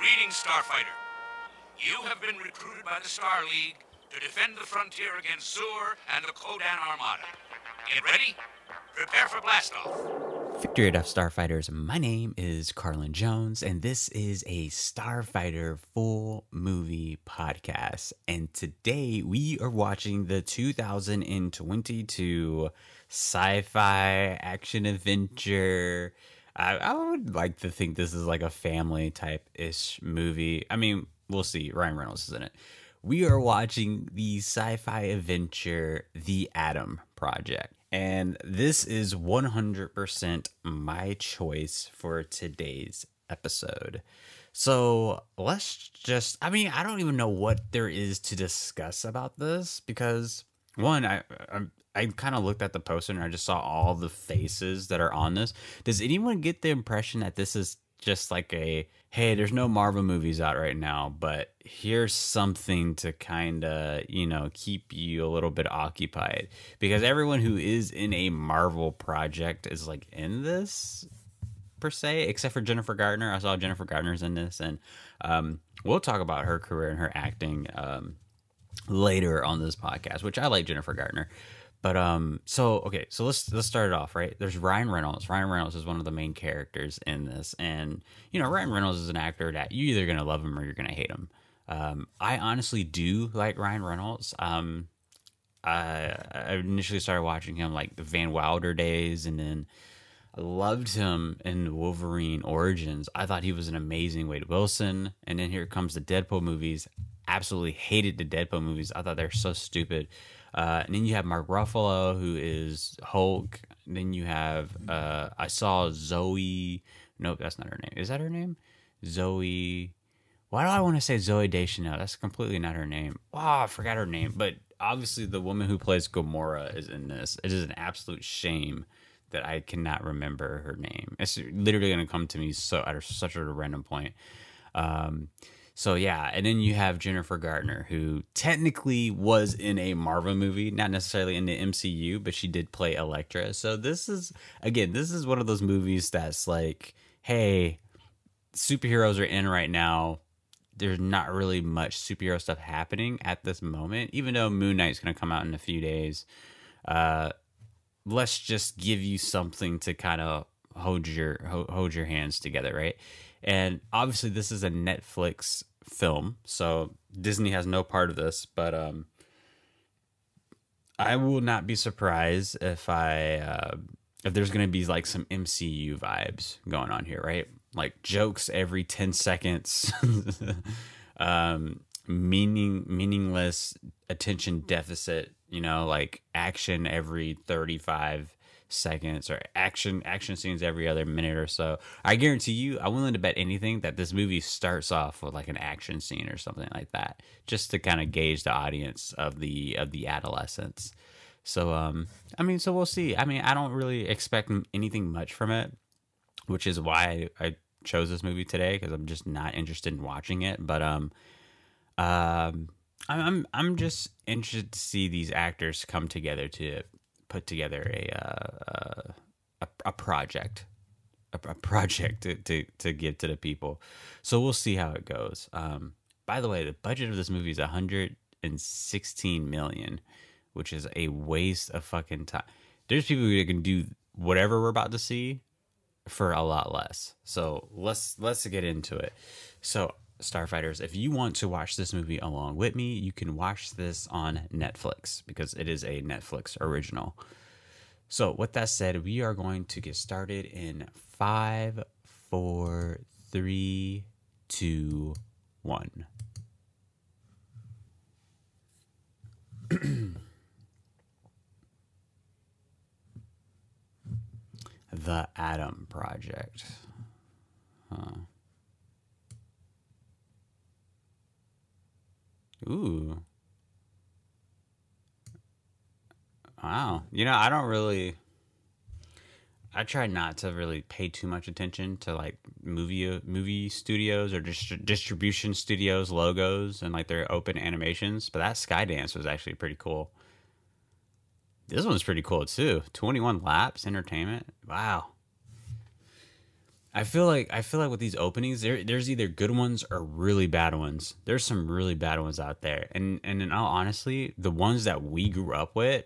Greetings, Starfighter. You have been recruited by the Star League to defend the frontier against Xur and the Ko-Dan Armada. Get ready? Prepare for blastoff. Victory at Starfighters. My name is Carlin Jones, and this is a Starfighter full movie podcast. And today we are watching the 2022 sci fi action adventure. I, I would like to think this is like a family type ish movie. I mean, we'll see. Ryan Reynolds is in it. We are watching the sci fi adventure The Adam Project. And this is 100% my choice for today's episode. So let's just, I mean, I don't even know what there is to discuss about this because, one, I, I, I kind of looked at the poster and I just saw all the faces that are on this. Does anyone get the impression that this is just like a hey, there's no Marvel movies out right now, but here's something to kind of, you know, keep you a little bit occupied. Because everyone who is in a Marvel project is like in this per se, except for Jennifer Gardner. I saw Jennifer Gardner's in this, and um, we'll talk about her career and her acting um, later on this podcast, which I like Jennifer Gardner. But um, so okay, so let's let's start it off right. There's Ryan Reynolds. Ryan Reynolds is one of the main characters in this, and you know Ryan Reynolds is an actor that you either gonna love him or you're gonna hate him. Um, I honestly do like Ryan Reynolds. Um, I, I initially started watching him like the Van Wilder days, and then I loved him in Wolverine Origins. I thought he was an amazing Wade Wilson, and then here comes the Deadpool movies. Absolutely hated the Deadpool movies. I thought they're so stupid. Uh, and then you have Mark Ruffalo, who is Hulk. And then you have uh, I saw Zoe. Nope, that's not her name. Is that her name? Zoe. Why do I want to say Zoe Deschanel? That's completely not her name. Wow, I forgot her name. But obviously, the woman who plays Gamora is in this. It is an absolute shame that I cannot remember her name. It's literally going to come to me so at such a random point. Um, so yeah, and then you have Jennifer Gardner, who technically was in a Marvel movie, not necessarily in the MCU, but she did play Elektra. So this is again, this is one of those movies that's like, hey, superheroes are in right now. There's not really much superhero stuff happening at this moment, even though Moon Knight's going to come out in a few days. Uh, let's just give you something to kind of hold your hold your hands together, right? And obviously, this is a Netflix film, so Disney has no part of this. But um, I will not be surprised if I uh, if there's going to be like some MCU vibes going on here, right? Like jokes every ten seconds, um, meaning meaningless attention deficit. You know, like action every thirty five seconds or action action scenes every other minute or so. I guarantee you, I'm willing to bet anything that this movie starts off with like an action scene or something like that, just to kind of gauge the audience of the of the adolescents. So um I mean, so we'll see. I mean, I don't really expect anything much from it, which is why I chose this movie today because I'm just not interested in watching it, but um um I'm I'm just interested to see these actors come together to put together a uh, a, a, project, a, a project to, to, to give to the people. So we'll see how it goes. Um, by the way, the budget of this movie is 116 million, which is a waste of fucking time. There's people who can do whatever we're about to see for a lot less. So let's let's get into it. So Starfighters, if you want to watch this movie along with me, you can watch this on Netflix because it is a Netflix original. So, with that said, we are going to get started in five, four, three, two, one. the Adam Project. Huh. Ooh. Wow. You know, I don't really I try not to really pay too much attention to like movie movie studios or dist- distribution studios logos and like their open animations, but that Skydance was actually pretty cool. This one's pretty cool too. 21 laps entertainment. Wow. I feel like I feel like with these openings, there there's either good ones or really bad ones. There's some really bad ones out there, and and in all honestly, the ones that we grew up with,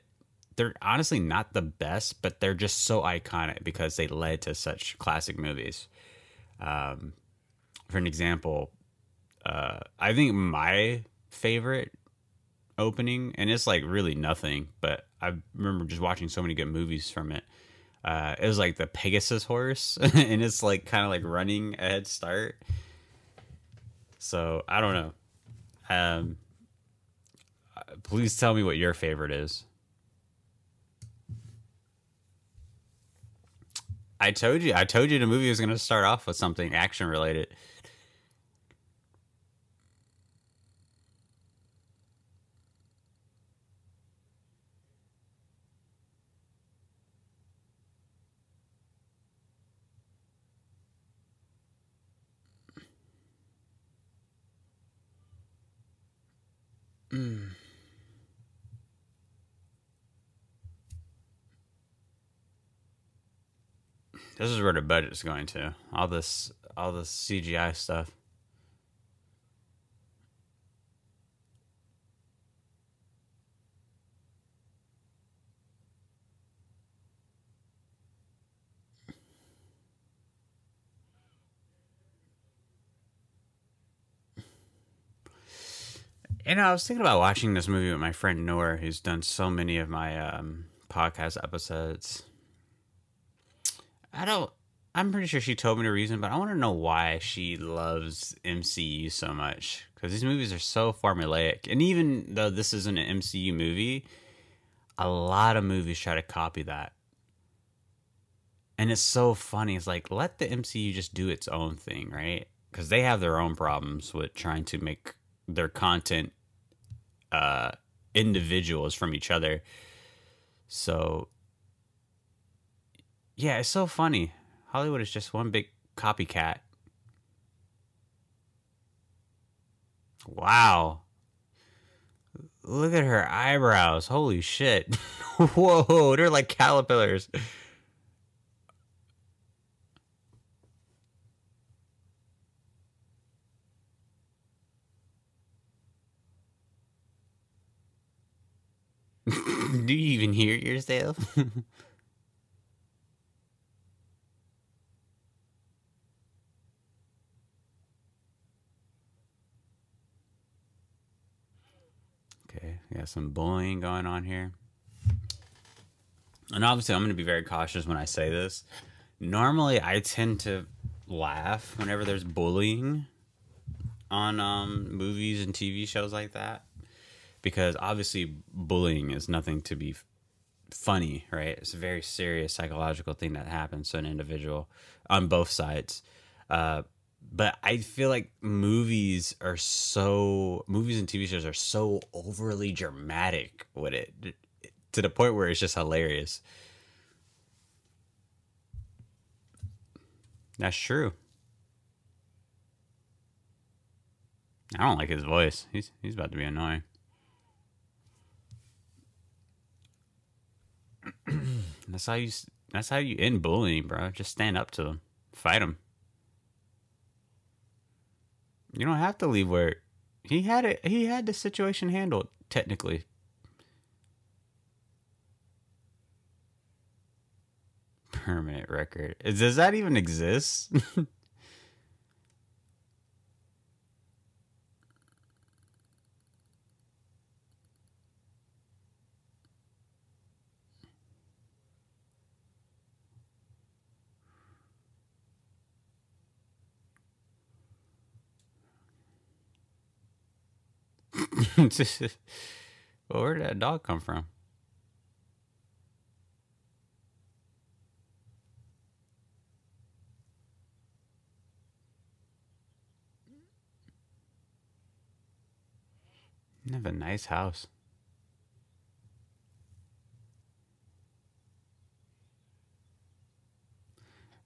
they're honestly not the best, but they're just so iconic because they led to such classic movies. Um, for an example, uh, I think my favorite opening, and it's like really nothing, but I remember just watching so many good movies from it uh, it was like the Pegasus horse, and it's like kind of like running a head start. So I don't know. Um, please tell me what your favorite is. I told you. I told you the movie was going to start off with something action related. This is where the budget's going to. All this all this CGI stuff. You know, I was thinking about watching this movie with my friend Noor, who's done so many of my um, podcast episodes. I don't. I'm pretty sure she told me the reason, but I want to know why she loves MCU so much because these movies are so formulaic. And even though this isn't an MCU movie, a lot of movies try to copy that. And it's so funny. It's like let the MCU just do its own thing, right? Because they have their own problems with trying to make their content uh, individuals from each other. So, yeah, it's so funny. Hollywood is just one big copycat. Wow. Look at her eyebrows. Holy shit. Whoa, they're like caterpillars. Do you even hear yourself? okay, we some bullying going on here. And obviously, I'm going to be very cautious when I say this. Normally, I tend to laugh whenever there's bullying on um, movies and TV shows like that because obviously bullying is nothing to be funny, right? It's a very serious psychological thing that happens to an individual on both sides. Uh, but I feel like movies are so movies and TV shows are so overly dramatic with it to the point where it's just hilarious. That's true. I don't like his voice. He's he's about to be annoying. that's how you. That's how you end bullying, bro. Just stand up to them, fight them. You don't have to leave where he had it. He had the situation handled technically. Permanent record. Does that even exist? well, where did that dog come from? You have a nice house.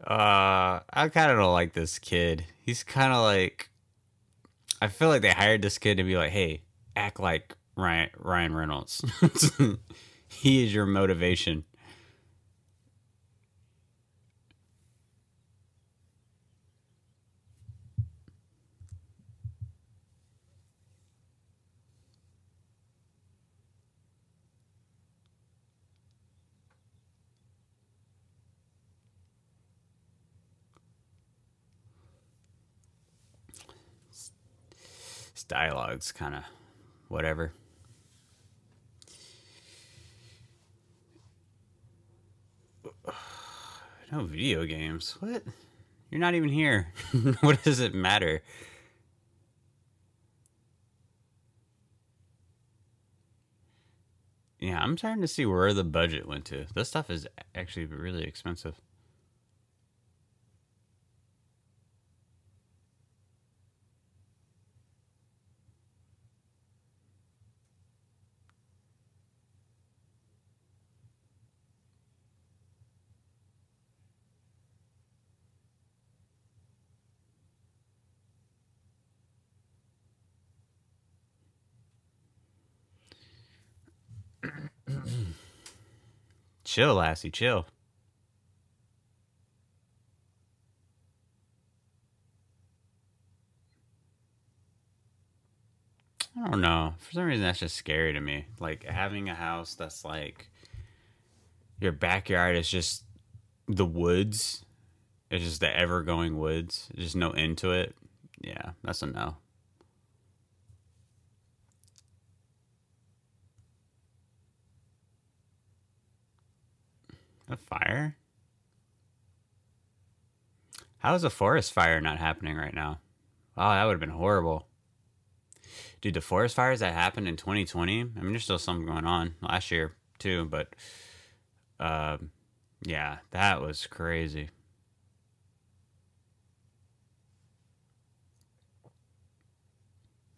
Uh, I kind of don't like this kid. He's kind of like, I feel like they hired this kid to be like, hey, act like Ryan, Ryan Reynolds. he is your motivation. dialogue's kind of whatever. No video games. What? You're not even here. what does it matter? Yeah, I'm starting to see where the budget went to. This stuff is actually really expensive. Chill, Lassie, chill. I don't know. For some reason, that's just scary to me. Like having a house that's like your backyard is just the woods. It's just the ever going woods. There's just no end to it. Yeah, that's a no. A fire? How is a forest fire not happening right now? Oh, that would have been horrible. Dude, the forest fires that happened in 2020, I mean, there's still some going on last year too, but uh, yeah, that was crazy.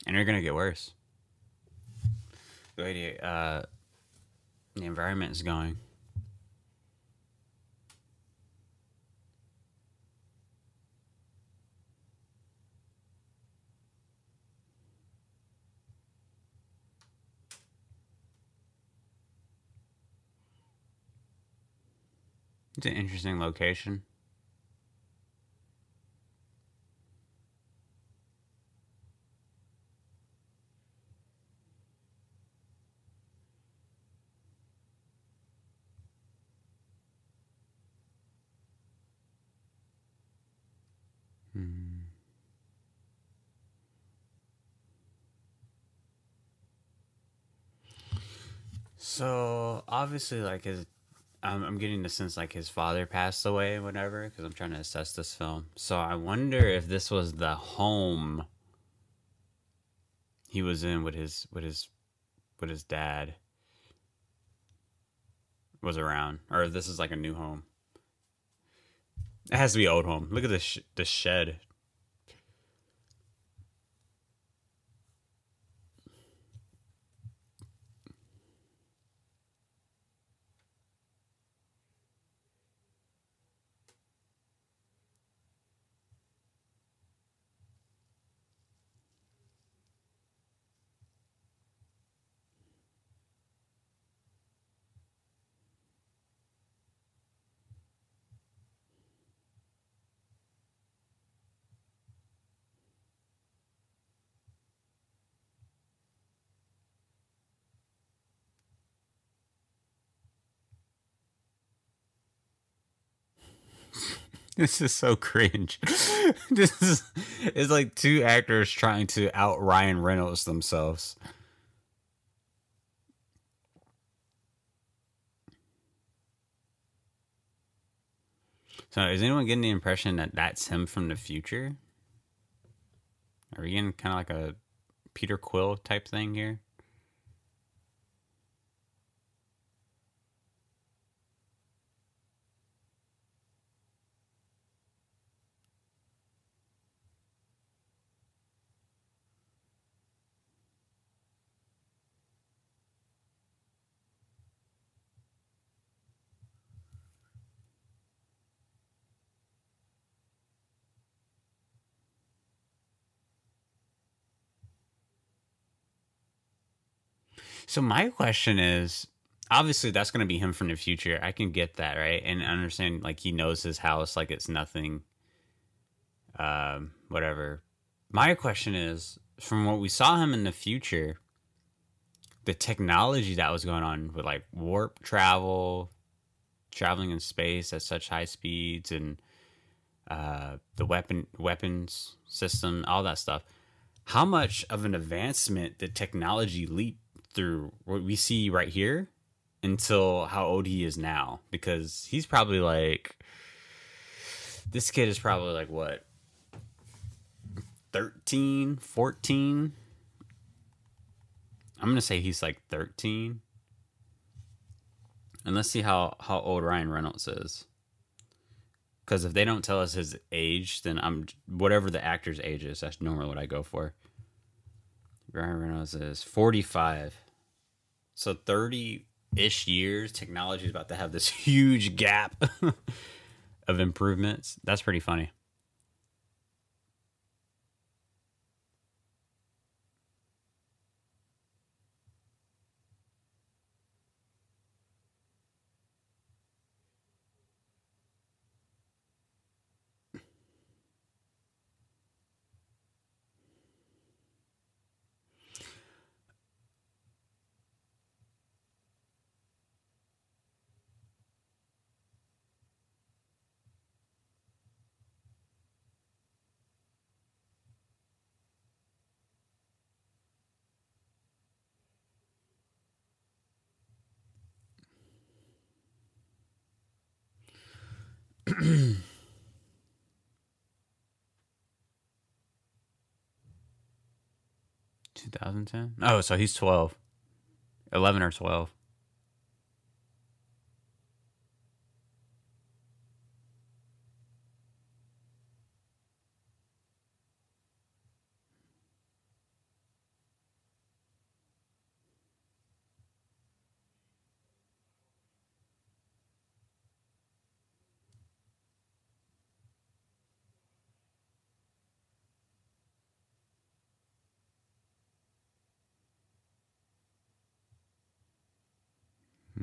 And they're going to get worse. The, uh, the environment is going. It's an interesting location. Hmm. So obviously, like his I'm, I'm getting the sense like his father passed away, whatever, because I'm trying to assess this film. So I wonder if this was the home he was in with his with his with his dad was around, or if this is like a new home. It has to be old home. Look at this sh- the shed. This is so cringe. this is it's like two actors trying to out Ryan Reynolds themselves. So, is anyone getting the impression that that's him from the future? Are we getting kind of like a Peter Quill type thing here? So my question is obviously that's going to be him from the future. I can get that, right? And understand like he knows his house like it's nothing um whatever. My question is from what we saw him in the future the technology that was going on with like warp travel, traveling in space at such high speeds and uh the weapon weapons system, all that stuff how much of an advancement did technology leap through what we see right here until how old he is now? Because he's probably like, this kid is probably like what, 13, 14? I'm to say he's like 13. And let's see how, how old Ryan Reynolds is. Because if they don't tell us his age, then I'm whatever the actor's age is. That's normally what I go for. Ryan Reynolds is 45. So 30 ish years, technology is about to have this huge gap of improvements. That's pretty funny. 2010? Oh, so he's 12. 11 or 12.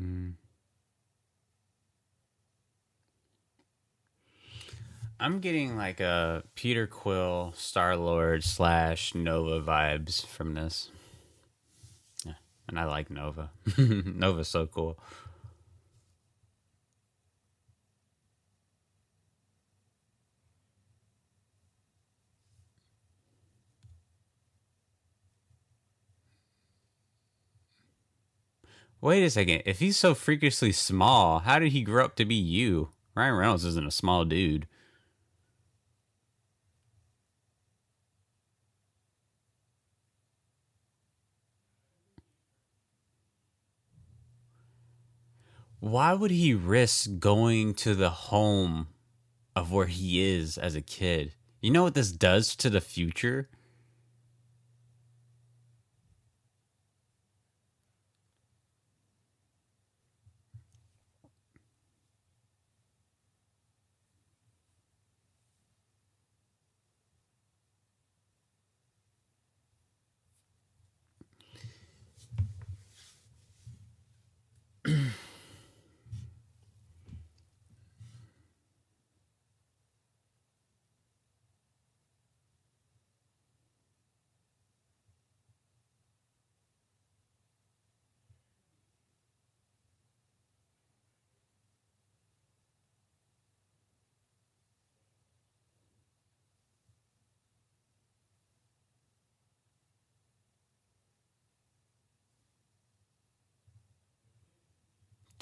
Mm. I'm getting like a Peter Quill, Star Lord slash Nova vibes from this. Yeah, and I like Nova. Nova's so cool. Wait a second. If he's so freakishly small, how did he grow up to be you? Ryan Reynolds isn't a small dude. Why would he risk going to the home of where he is as a kid? You know what this does to the future?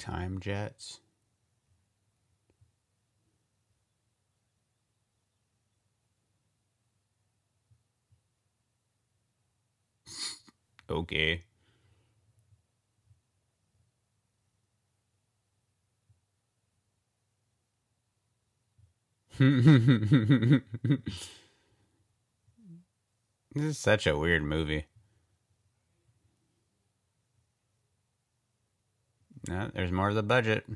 Time jets. okay. this is such a weird movie. No, there's more of the budget.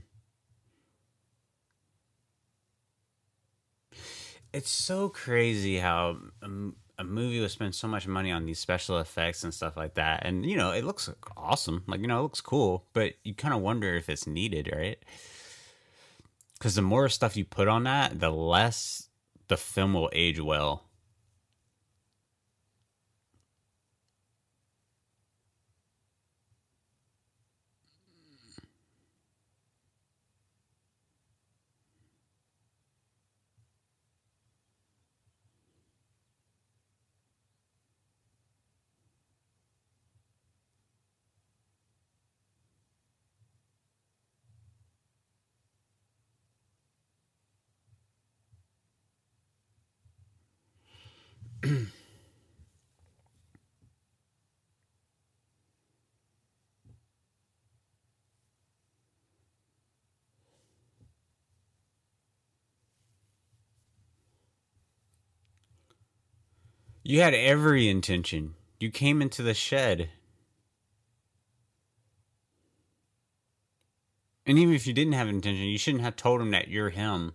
It's so crazy how a, a movie would spend so much money on these special effects and stuff like that. And, you know, it looks awesome. Like, you know, it looks cool, but you kind of wonder if it's needed, right? Because the more stuff you put on that, the less the film will age well. You had every intention. You came into the shed. And even if you didn't have intention, you shouldn't have told him that you're him.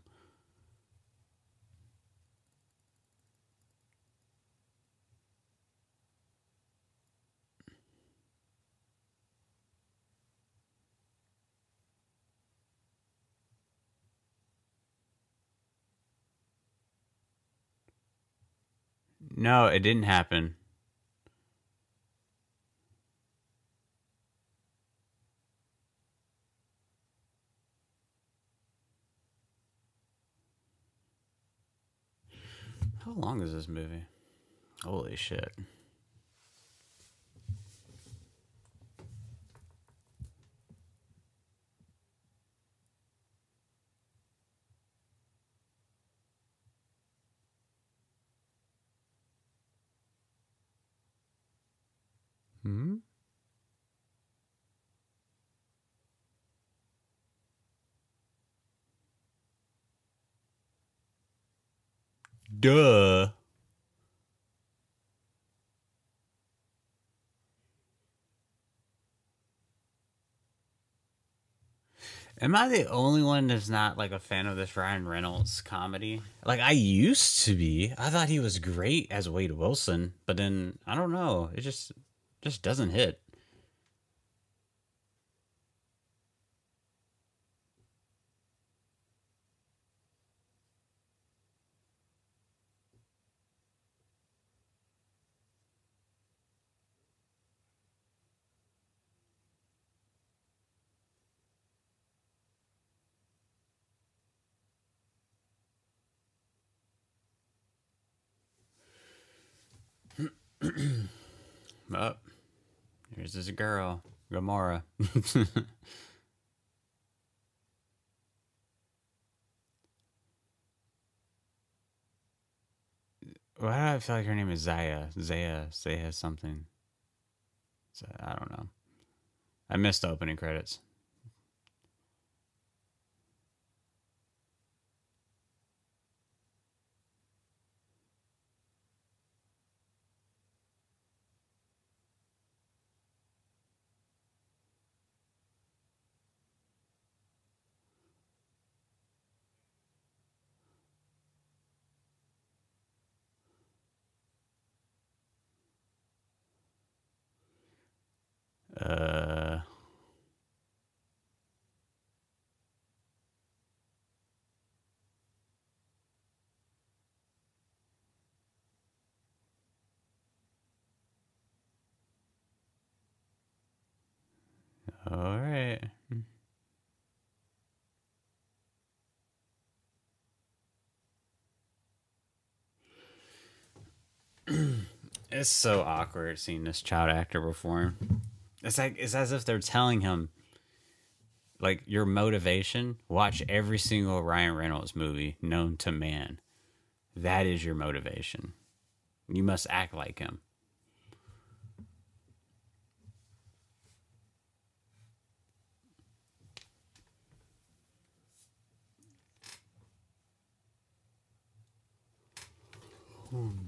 No, it didn't happen. How long is this movie? Holy shit. Hmm? Duh. Am I the only one that's not like a fan of this Ryan Reynolds comedy? Like I used to be. I thought he was great as Wade Wilson, but then I don't know. It just just doesn't hit. Up. Here's this girl, Gamora. Why do I feel like her name is Zaya? Zaya, Zaya something. So, I don't know. I missed the opening credits. Uh. All right. it's so awkward seeing this child actor perform. It's like it's as if they're telling him, like your motivation. Watch every single Ryan Reynolds movie known to man. That is your motivation. You must act like him. Hmm.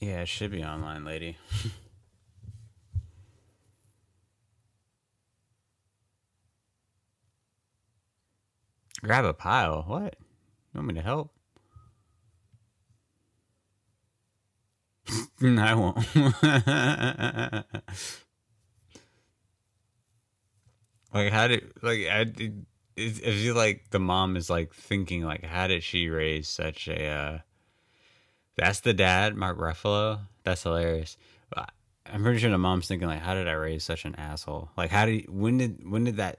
Yeah, it should be online, lady. Grab a pile. What? You want me to help? I won't. like, how did like I did? I feel like the mom is like thinking like, how did she raise such a? uh That's the dad, Mark Ruffalo. That's hilarious. I'm pretty sure the mom's thinking like, how did I raise such an asshole? Like, how did when did when did that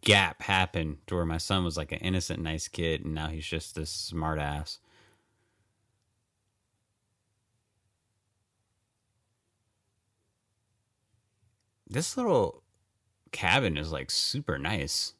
gap happen to where my son was like an innocent, nice kid, and now he's just this smart ass? This little cabin is like super nice.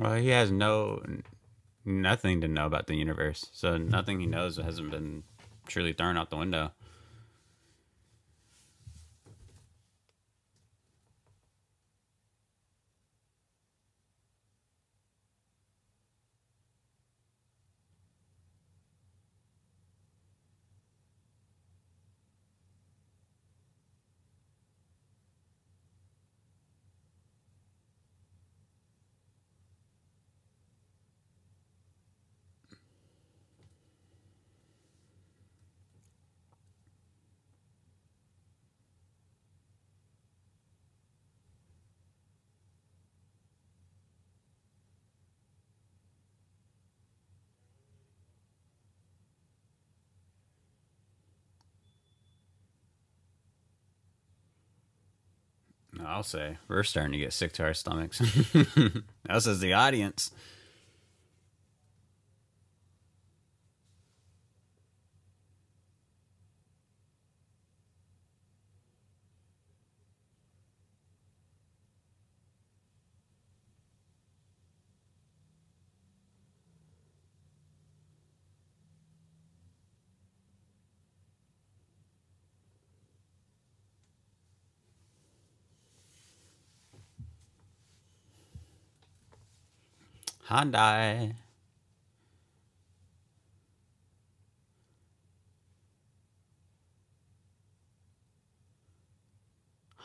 Well, he has no nothing to know about the universe, so nothing he knows hasn't been truly thrown out the window. I'll say we're starting to get sick to our stomachs. Us as the audience. Hyundai.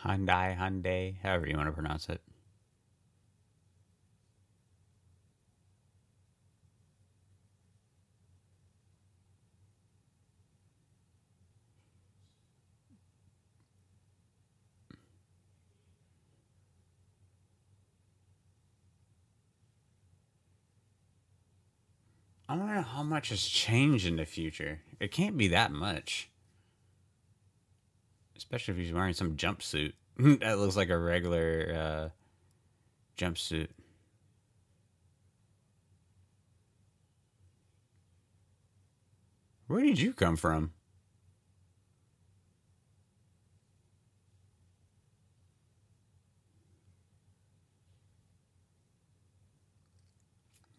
Hyundai, Hyundai, however you want to pronounce it. I wonder how much has changed in the future. It can't be that much. Especially if he's wearing some jumpsuit that looks like a regular uh, jumpsuit. Where did you come from?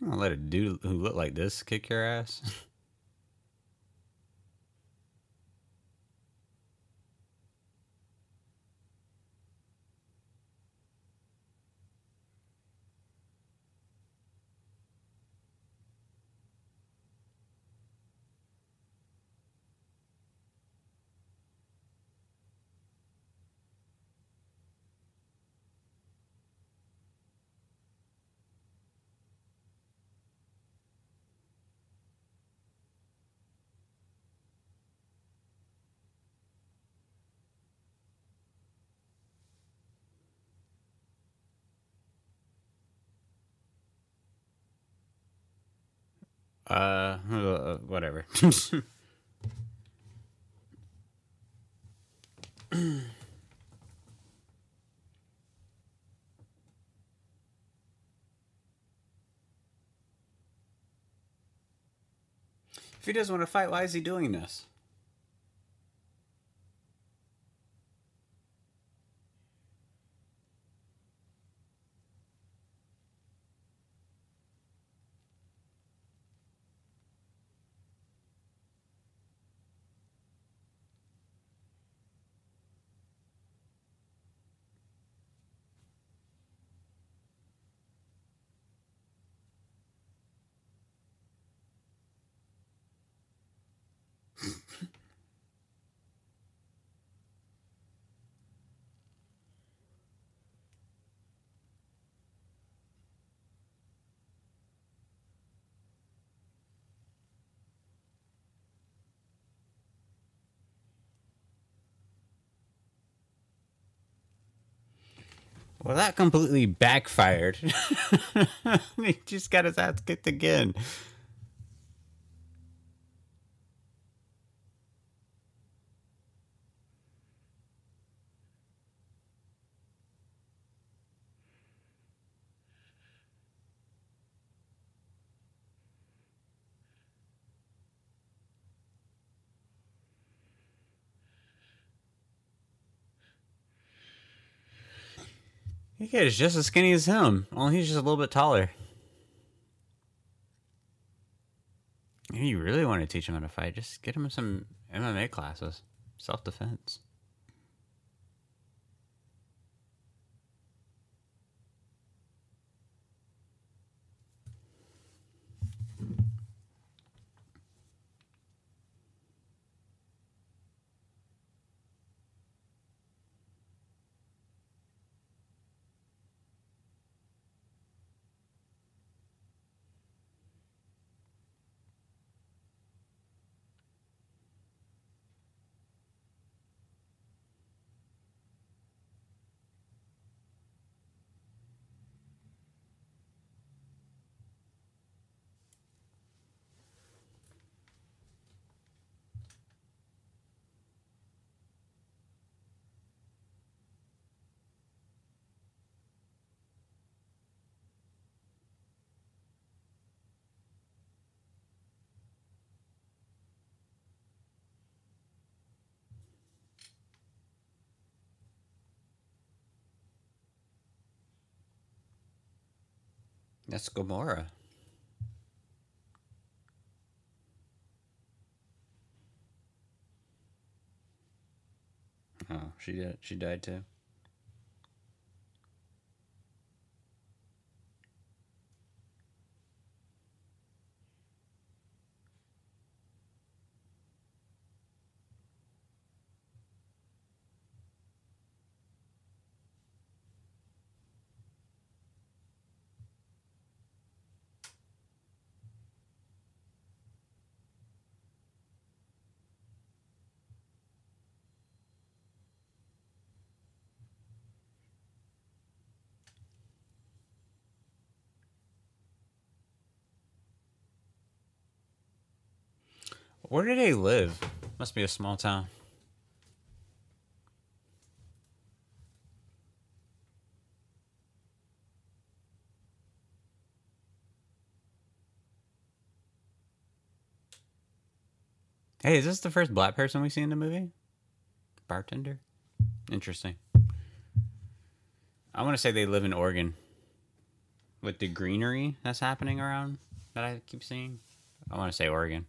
I'll let a dude who looked like this kick your ass. Uh, whatever. If he doesn't want to fight, why is he doing this? Well, that completely backfired. he just got his ass kicked again. He is just as skinny as him. Only he's just a little bit taller. If you really want to teach him how to fight, just get him some MMA classes, self defense. That's Gamora. Oh, she did. She died too. Where do they live? Must be a small town. Hey, is this the first black person we see in the movie? Bartender? Interesting. I want to say they live in Oregon. With the greenery that's happening around that I keep seeing. I want to say Oregon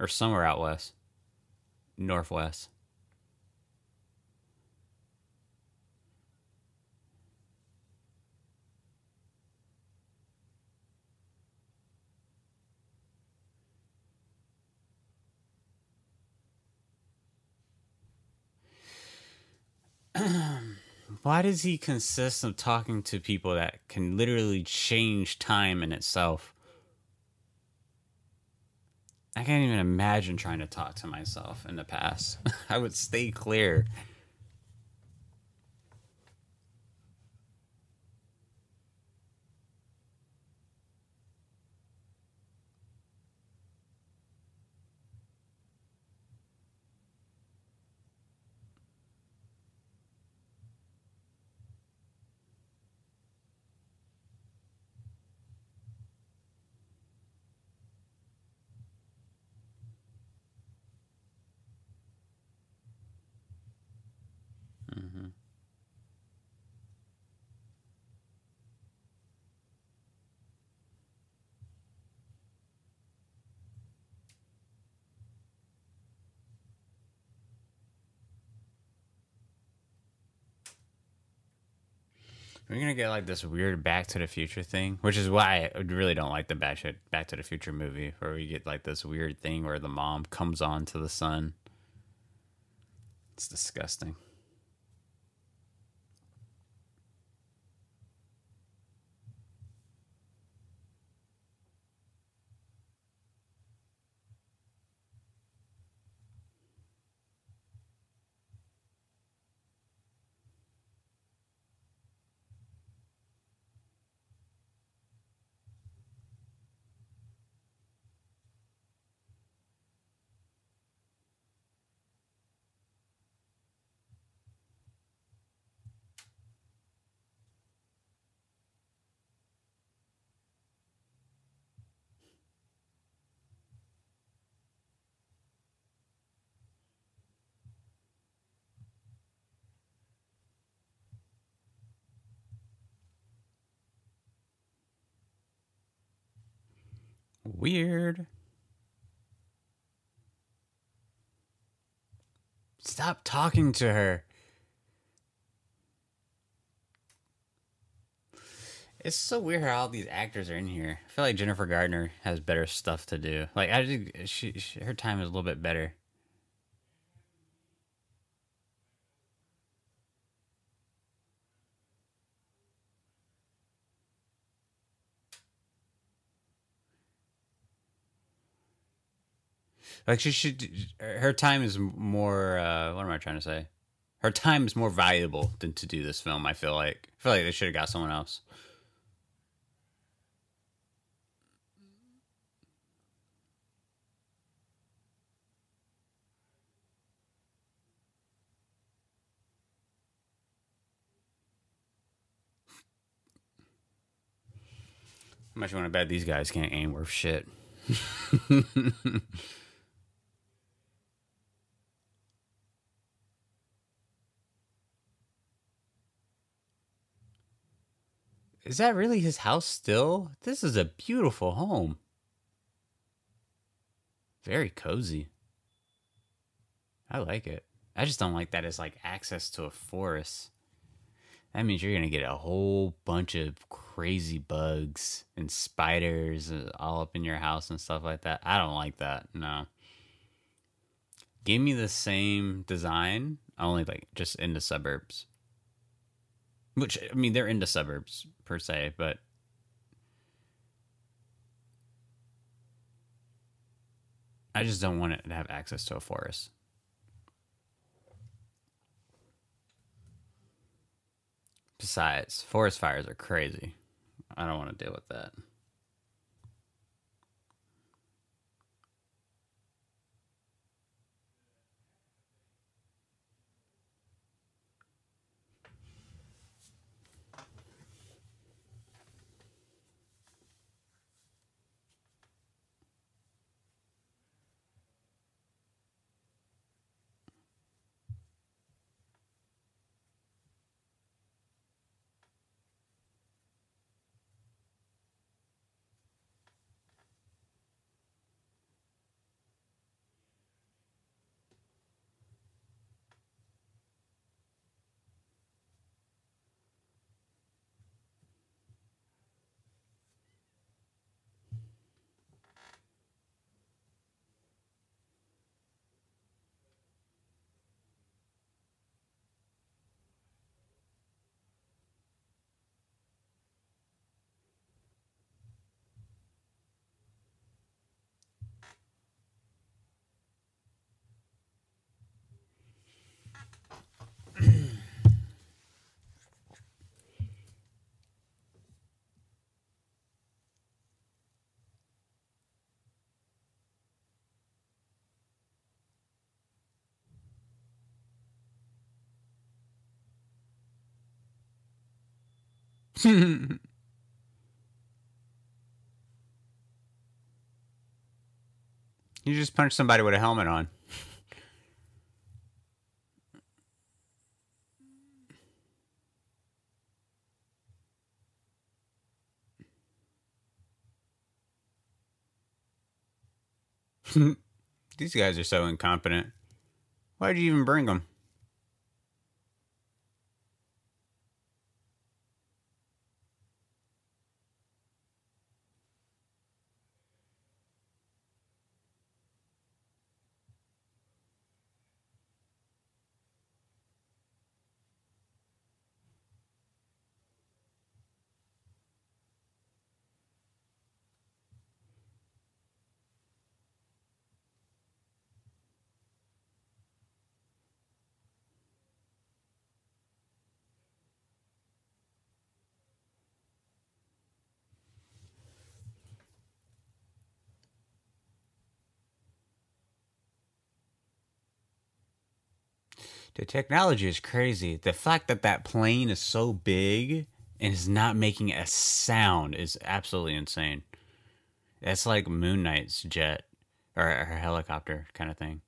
or somewhere out west, northwest. Why does he consist of talking to people that can literally change time in itself? I can't even imagine trying to talk to myself in the past. I would stay clear. We're gonna get like this weird Back to the Future thing, which is why I really don't like the Back to, Back to the Future movie, where we get like this weird thing where the mom comes on to the son. It's disgusting. Weird. Stop talking to her. It's so weird how all these actors are in here. I feel like Jennifer Gardner has better stuff to do. Like I think she, she her time is a little bit better. Like she should. Her time is more. Uh, what am I trying to say? Her time is more valuable than to do this film. I feel like. I feel like they should have got someone else. How much you want to bet these guys can't aim worth shit? Is that really his house still? This is a beautiful home. Very cozy. I like it. I just don't like that it's like access to a forest. That means you're going to get a whole bunch of crazy bugs and spiders uh, all up in your house and stuff like that. I don't like that. No. Give me the same design, only like just in the suburbs. Which I mean, they're into suburbs per se, but I just don't want it to have access to a forest. Besides, forest fires are crazy. I don't want to deal with that. you just punch somebody with a helmet on. These guys are so incompetent. Why'd you even bring them? The technology is crazy. The fact that that plane is so big and is not making a sound is absolutely insane. That's like Moon Knight's jet or, or helicopter kind of thing.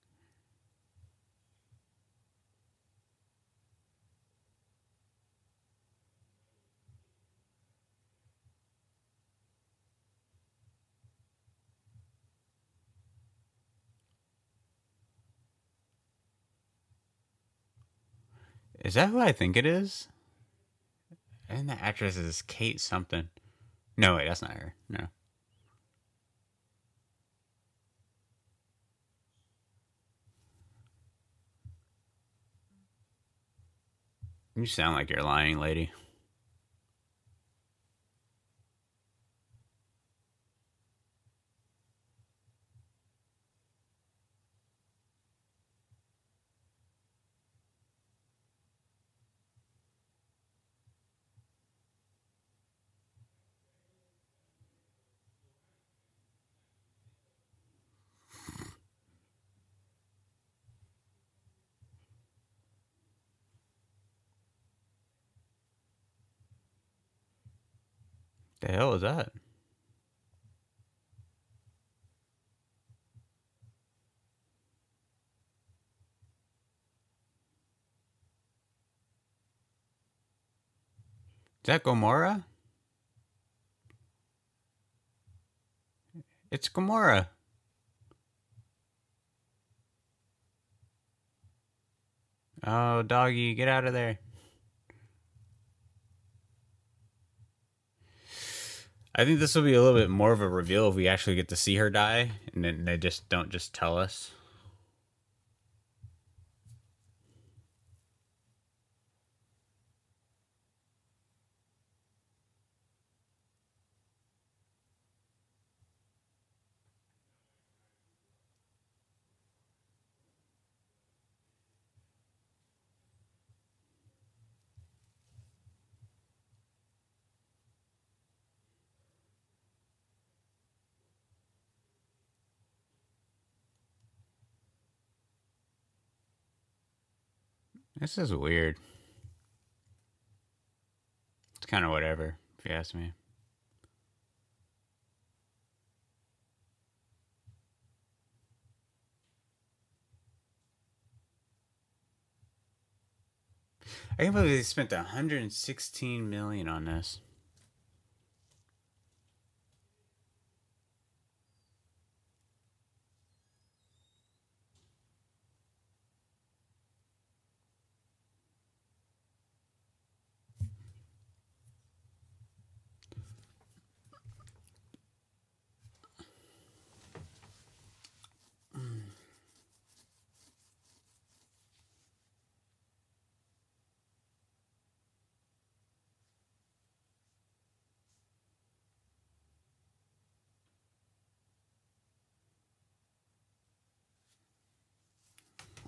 Is that who I think it is? And the actress is Kate something. No, wait, that's not her. No. You sound like you're lying, lady. The hell is that? Is that Gamora? It's Gamora. Oh, doggy, get out of there. I think this will be a little bit more of a reveal if we actually get to see her die, and then they just don't just tell us. This is weird. It's kind of whatever, if you ask me. I can't believe they spent 116 million on this.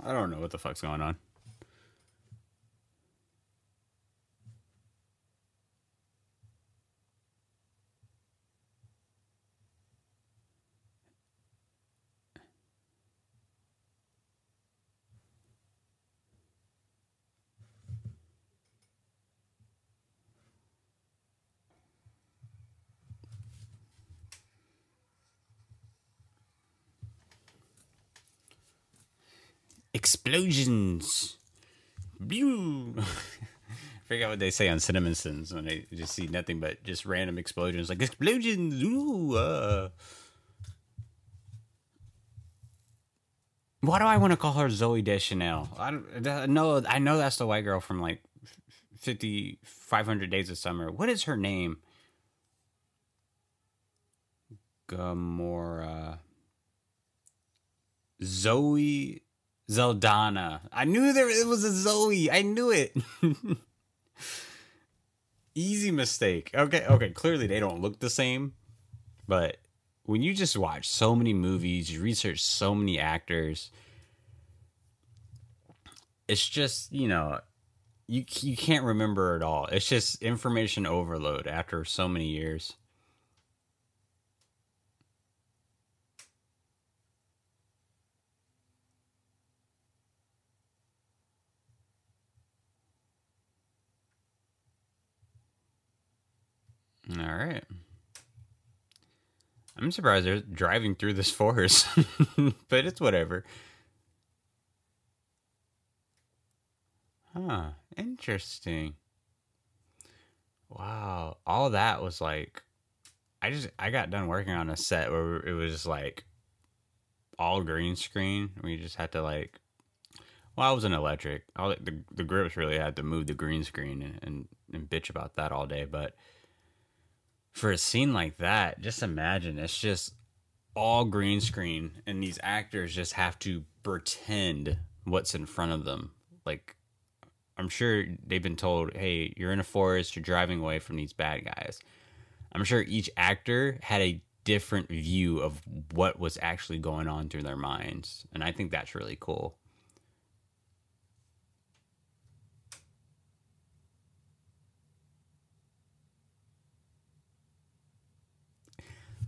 I don't know what the fuck's going on. Explosions. Pew. Forget what they say on CinemaSins when they just see nothing but just random explosions, like explosions. Ooh, uh. Why do I want to call her Zoe Deschanel? I don't know. I know that's the white girl from like 50, 500 Days of Summer. What is her name? Gamora. Zoe Saldana. I knew there it was a Zoe. I knew it. Easy mistake. Okay, okay. Clearly they don't look the same, but when you just watch so many movies, you research so many actors, it's just you know you you can't remember it all. It's just information overload after so many years. All right. I'm surprised they're driving through this forest, but it's whatever. Huh. Interesting. Wow. All that was like I just I got done working on a set where it was like all green screen. We just had to like well, I was an electric. All the the grips really had to move the green screen and, and, and bitch about that all day, but for a scene like that, just imagine it's just all green screen and these actors just have to pretend what's in front of them. Like I'm sure they've been told, "Hey, you're in a forest, you're driving away from these bad guys." I'm sure each actor had a different view of what was actually going on through their minds, and I think that's really cool.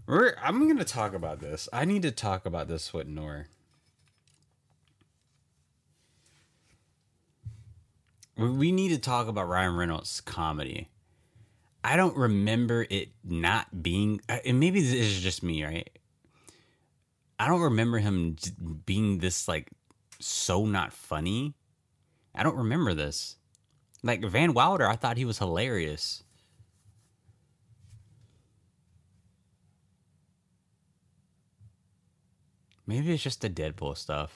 We're, I'm going to talk about this. I need to talk about this with Nor. We need to talk about Ryan Reynolds' comedy. I don't remember it not being, and maybe this is just me, right? I don't remember him being this like so not funny. I don't remember this. Like Van Wilder, I thought he was hilarious. Maybe it's just the Deadpool stuff.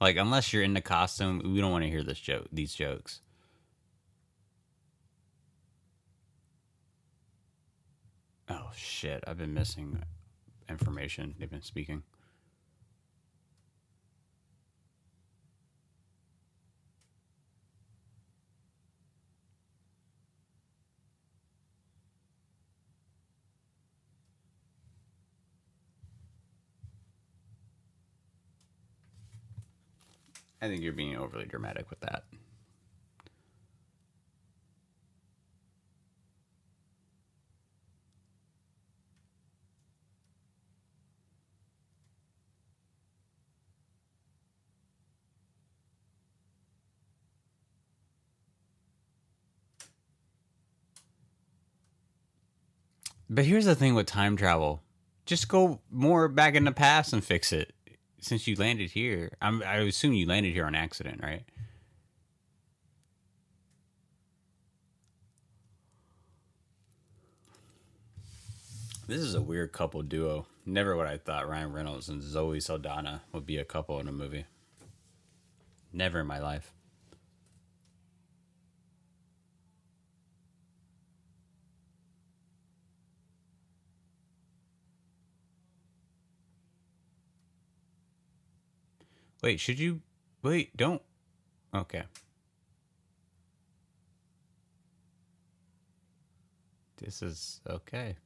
Like, unless you're in the costume, we don't want to hear this joke, these jokes. Oh shit! I've been missing information they've been speaking. I think you're being overly dramatic with that. But here's the thing with time travel. Just go more back in the past and fix it since you landed here, I'm, I assume you landed here on accident, right? This is a weird couple duo. Never would I thought Ryan Reynolds and Zoe Saldana would be a couple in a movie. Never in my life. Wait, should you wait? Don't. Okay. This is okay.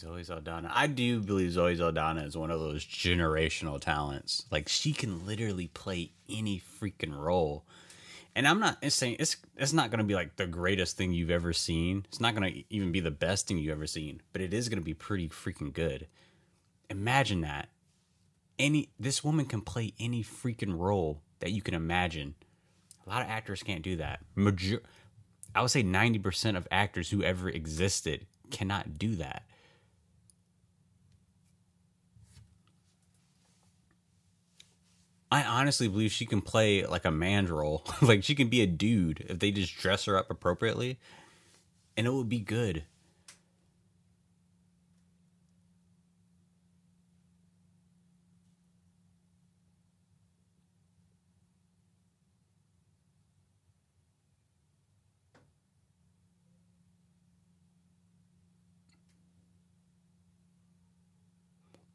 Zoe Saldana. I do believe Zoe Saldana is one of those generational talents. Like she can literally play any freaking role. And I'm not saying it's it's not going to be like the greatest thing you've ever seen. It's not going to even be the best thing you've ever seen, but it is going to be pretty freaking good. Imagine that. Any this woman can play any freaking role that you can imagine. A lot of actors can't do that. Major I would say 90% of actors who ever existed cannot do that. I honestly believe she can play like a man role. like she can be a dude if they just dress her up appropriately, and it would be good.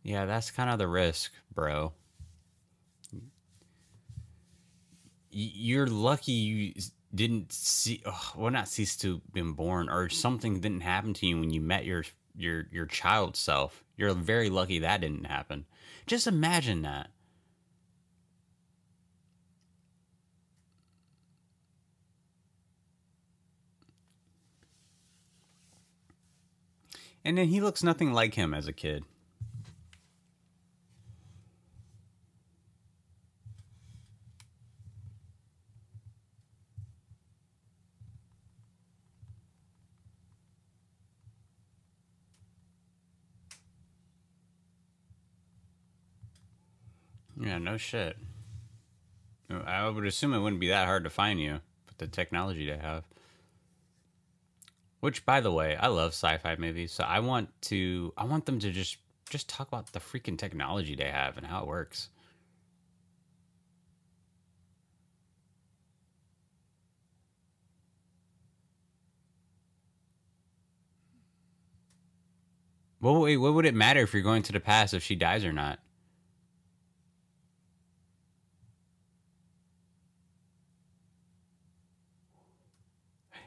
Yeah, that's kind of the risk, bro. You're lucky you didn't see oh, well not cease to been born or something didn't happen to you when you met your your your child self. You're very lucky that didn't happen. Just imagine that. And then he looks nothing like him as a kid. Yeah, no shit. I would assume it wouldn't be that hard to find you with the technology they have. Which, by the way, I love sci-fi movies, so I want to I want them to just just talk about the freaking technology they have and how it works. Wait, what would it matter if you're going to the past if she dies or not?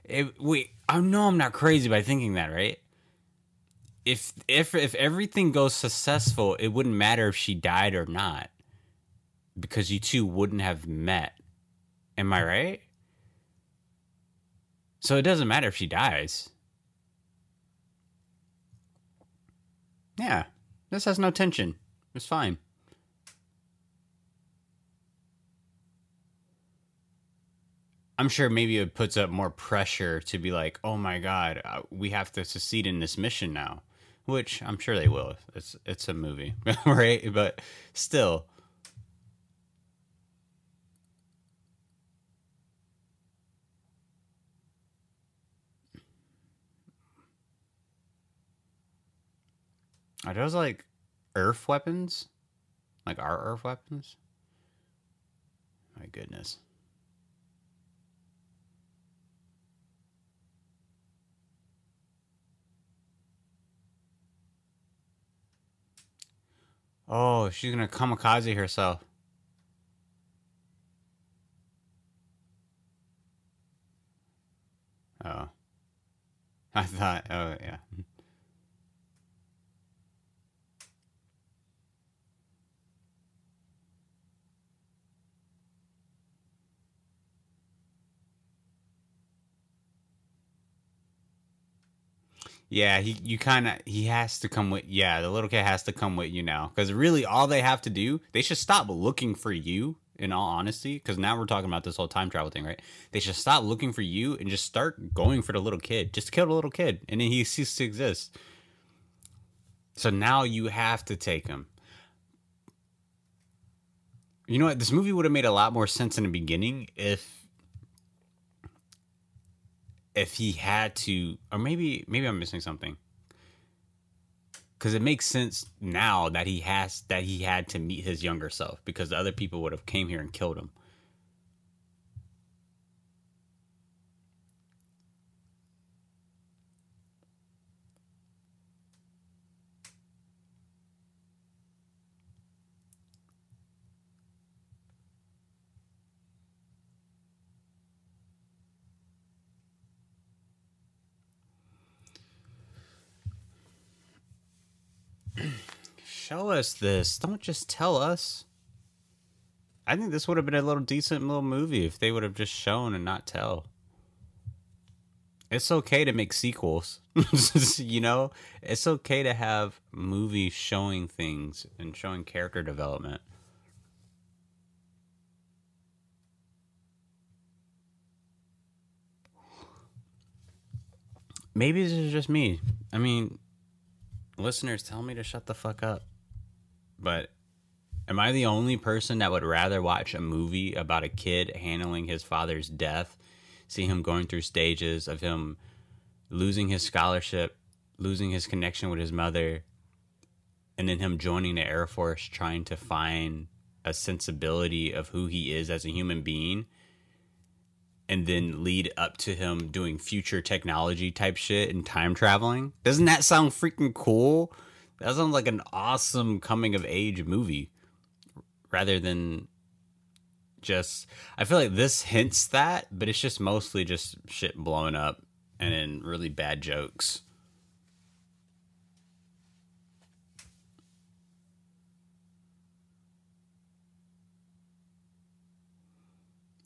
It, wait, I know I'm not crazy by thinking that, right? If if if everything goes successful, it wouldn't matter if she died or not, because you two wouldn't have met. Am I right? So it doesn't matter if she dies. Yeah, this has no tension. It's fine. I'm sure maybe it puts up more pressure to be like, oh my god, uh, we have to succeed in this mission now, which I'm sure they will. It's it's a movie, right? But still. Are those like Earth weapons? Like our Earth weapons? My goodness. Oh, she's gonna kamikaze herself. Oh. I thought, oh, yeah. Yeah, he you kind of he has to come with yeah, the little kid has to come with you now cuz really all they have to do, they should stop looking for you in all honesty cuz now we're talking about this whole time travel thing, right? They should stop looking for you and just start going for the little kid. Just kill the little kid and then he ceases to exist. So now you have to take him. You know what? This movie would have made a lot more sense in the beginning if if he had to, or maybe maybe I'm missing something. Because it makes sense now that he has that he had to meet his younger self because the other people would have came here and killed him. Show us this. Don't just tell us. I think this would have been a little decent little movie if they would have just shown and not tell. It's okay to make sequels. you know, it's okay to have movies showing things and showing character development. Maybe this is just me. I mean, listeners, tell me to shut the fuck up. But am I the only person that would rather watch a movie about a kid handling his father's death, see him going through stages of him losing his scholarship, losing his connection with his mother, and then him joining the Air Force trying to find a sensibility of who he is as a human being and then lead up to him doing future technology type shit and time traveling. Doesn't that sound freaking cool? That sounds like an awesome coming of age movie rather than just I feel like this hints that, but it's just mostly just shit blowing up and then really bad jokes.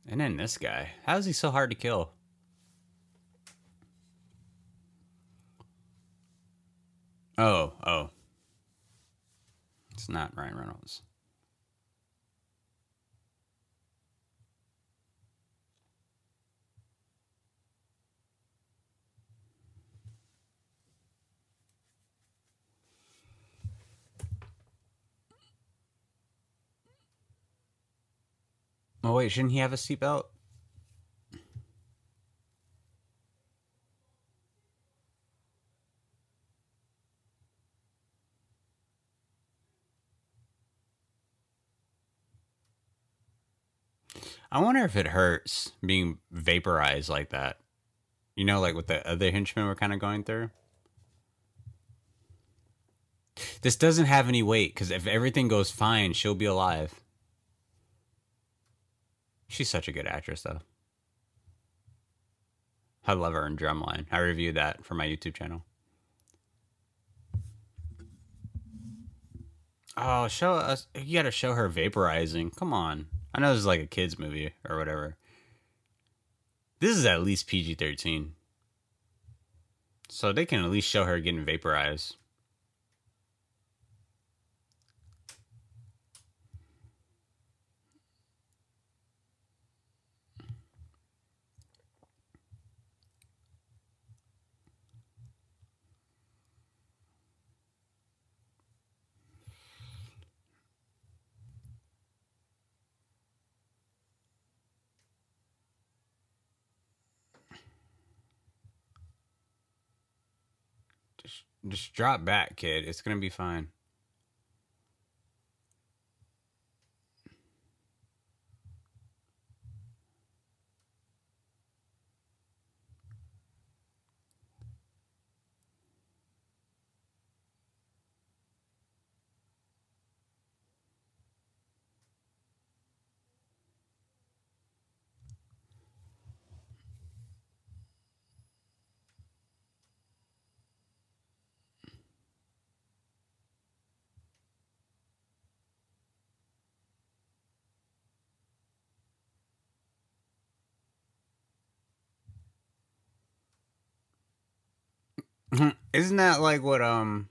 And then this guy. How is he so hard to kill? Oh, oh. It's not Ryan Reynolds. Oh wait, shouldn't he have a seatbelt? I wonder if it hurts being vaporized like that. You know, like what the other henchmen were kind of going through. This doesn't have any weight because if everything goes fine, she'll be alive. She's such a good actress, though. I love her in Drumline. I reviewed that for my YouTube channel. Oh, show us! You got to show her vaporizing. Come on. I know this is like a kids movie or whatever. This is at least PG thirteen, so they can at least show her getting vaporized. Just, drop back, kid. It's gonna be fine. Isn't that like what um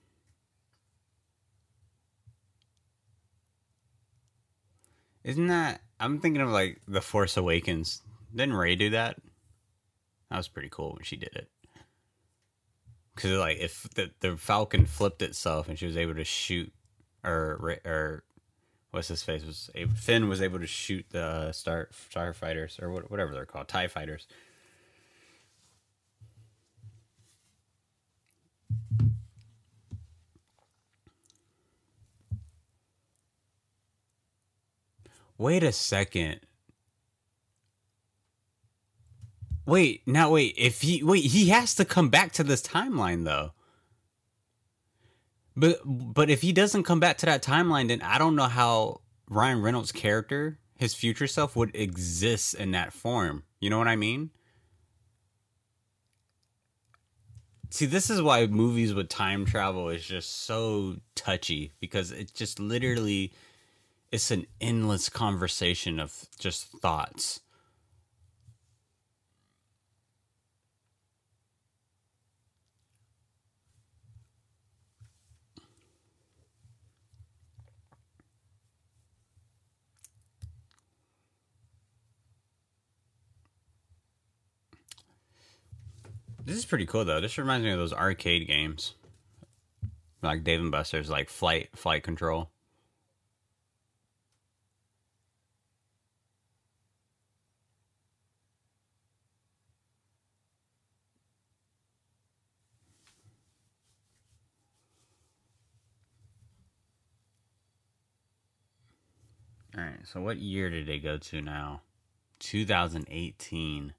Isn't that I'm thinking of like The Force Awakens. Didn't Rey do that? That was pretty cool when she did it. Cuz like if the the Falcon flipped itself and she was able to shoot or or what's his face was Finn was able to shoot the star starfighters or whatever they're called, tie fighters. Wait a second. Wait, now wait, if he wait, he has to come back to this timeline though. But but if he doesn't come back to that timeline, then I don't know how Ryan Reynolds' character, his future self, would exist in that form. You know what I mean? See, this is why movies with time travel is just so touchy because it just literally it's an endless conversation of just thoughts. This is pretty cool though. This reminds me of those arcade games. Like Dave and Buster's like flight flight control. All right, so what year did they go to now? 2018.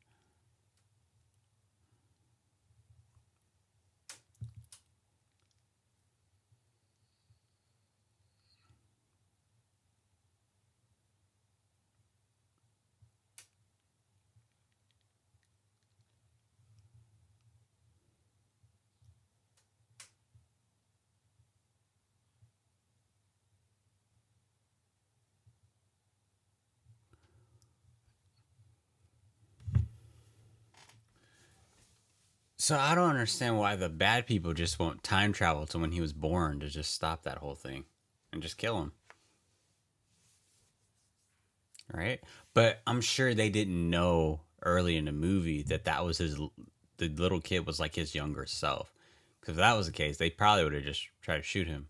So I don't understand why the bad people just won't time travel to when he was born to just stop that whole thing and just kill him. Right? But I'm sure they didn't know early in the movie that that was his the little kid was like his younger self. Cuz if that was the case, they probably would have just tried to shoot him.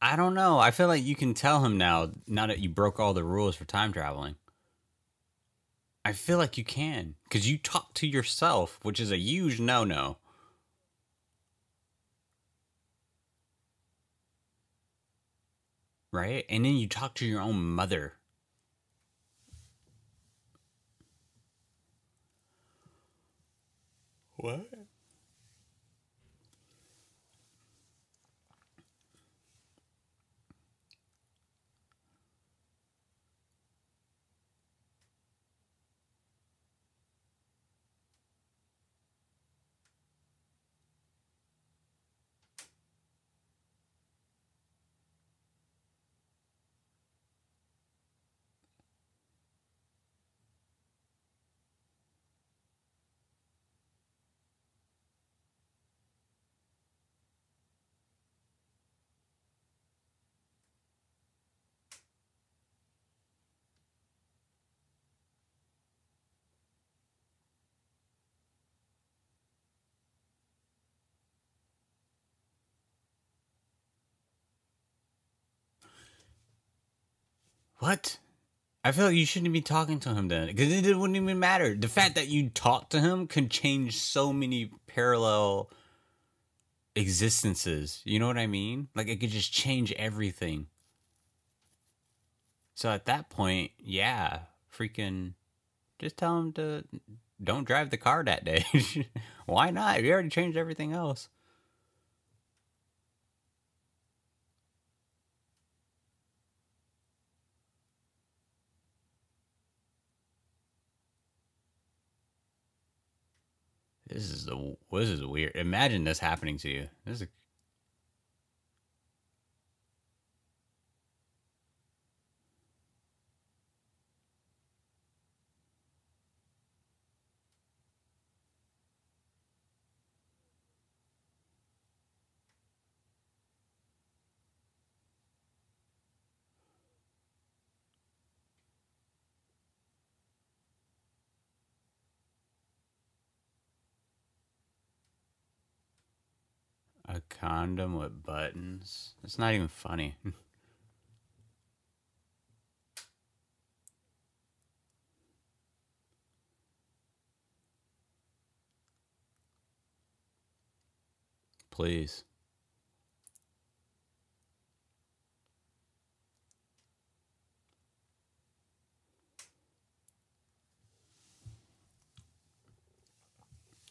I don't know. I feel like you can tell him now, now that you broke all the rules for time traveling. I feel like you can because you talk to yourself, which is a huge no no. Right? And then you talk to your own mother. What? What? I feel like you shouldn't be talking to him then, because it wouldn't even matter. The fact that you talk to him can change so many parallel existences. You know what I mean? Like it could just change everything. So at that point, yeah, freaking, just tell him to don't drive the car that day. Why not? You already changed everything else. This is the this is weird. Imagine this happening to you. This is a condom with buttons. It's not even funny. Please.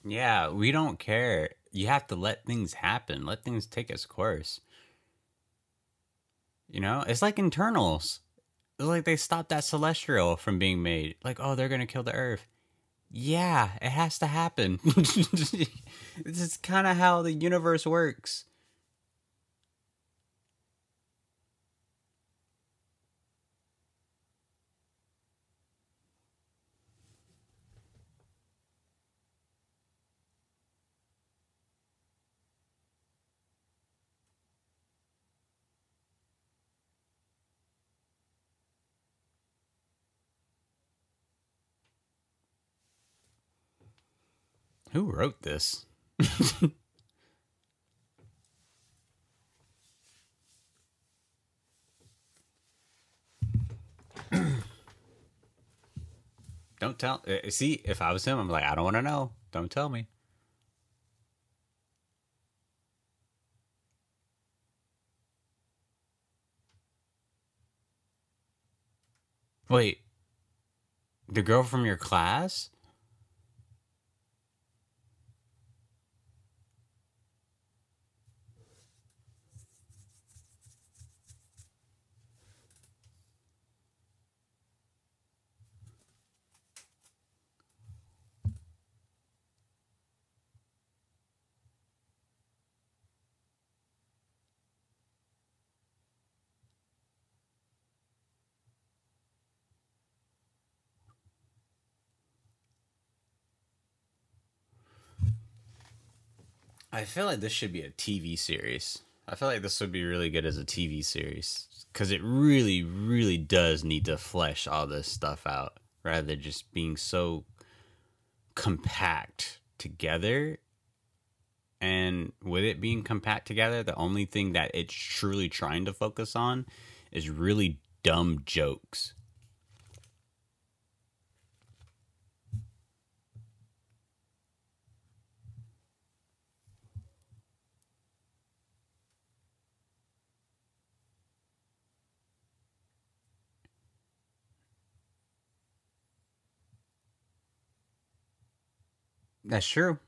Yeah, we don't care. You have to let things happen. Let things take its course. You know, it's like Eternals. It's like they stopped that celestial from being made. Like, oh, they're gonna kill the Earth. Yeah, it has to happen. this is kind of how the universe works. Who wrote this? Don't tell. uh, See, if I was him, I'm like, I don't want to know. Don't tell me. Wait, the girl from your class? I feel like this should be a TV series. I feel like this would be really good as a TV series because it really, really does need to flesh all this stuff out rather than just being so compact together. And with it being compact together, the only thing that it's truly trying to focus on is really dumb jokes. That's true.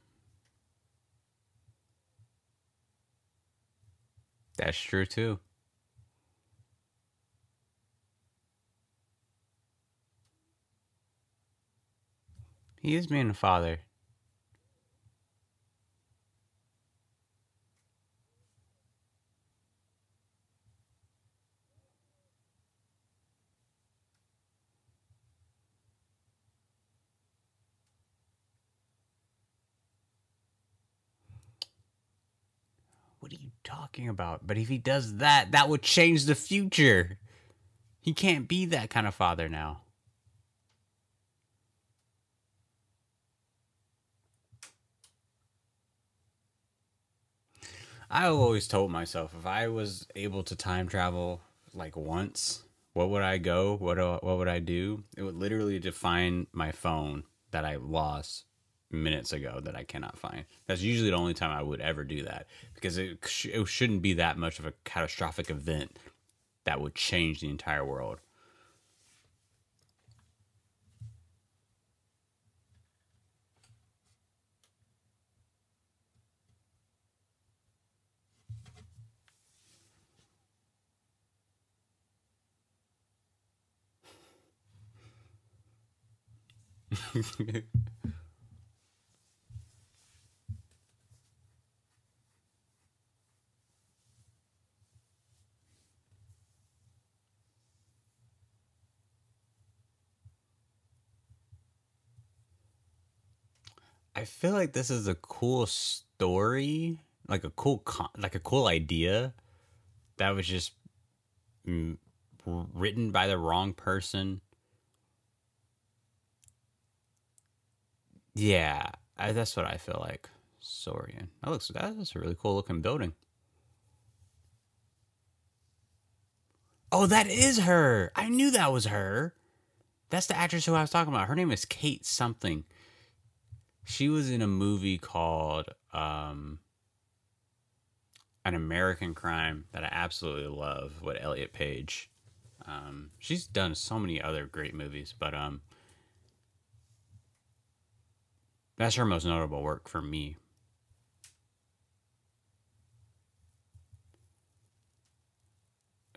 That's true too. He is being a father. Talking about? But if he does that, that would change the future. He can't be that kind of father now. I always told myself if I was able to time travel like once, what would I go? What what would I do? It would literally define my phone that I lost minutes ago that I cannot find. That's usually the only time I would ever do that because it sh- it shouldn't be that much of a catastrophic event that would change the entire world. I feel like this is a cool story, like a cool con- like a cool idea that was just mm, written by the wrong person. Yeah, I, that's what I feel like. Sorian. That looks that's a really cool looking building. Oh, that is her. I knew that was her. That's the actress who I was talking about. Her name is Kate something. She was in a movie called um, An American Crime that I absolutely love with Elliot Page. Um, she's done so many other great movies, but um, that's her most notable work for me.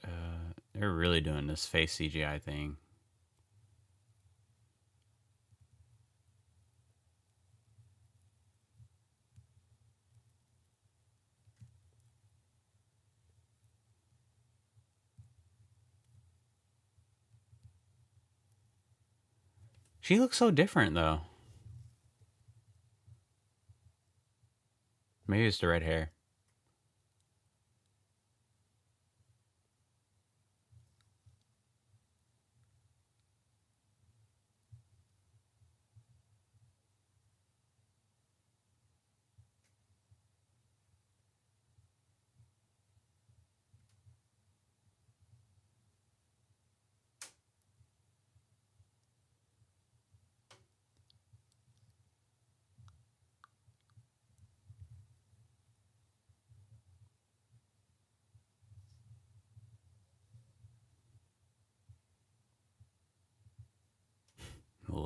Uh, they're really doing this face CGI thing. She looks so different though. Maybe it's the red hair.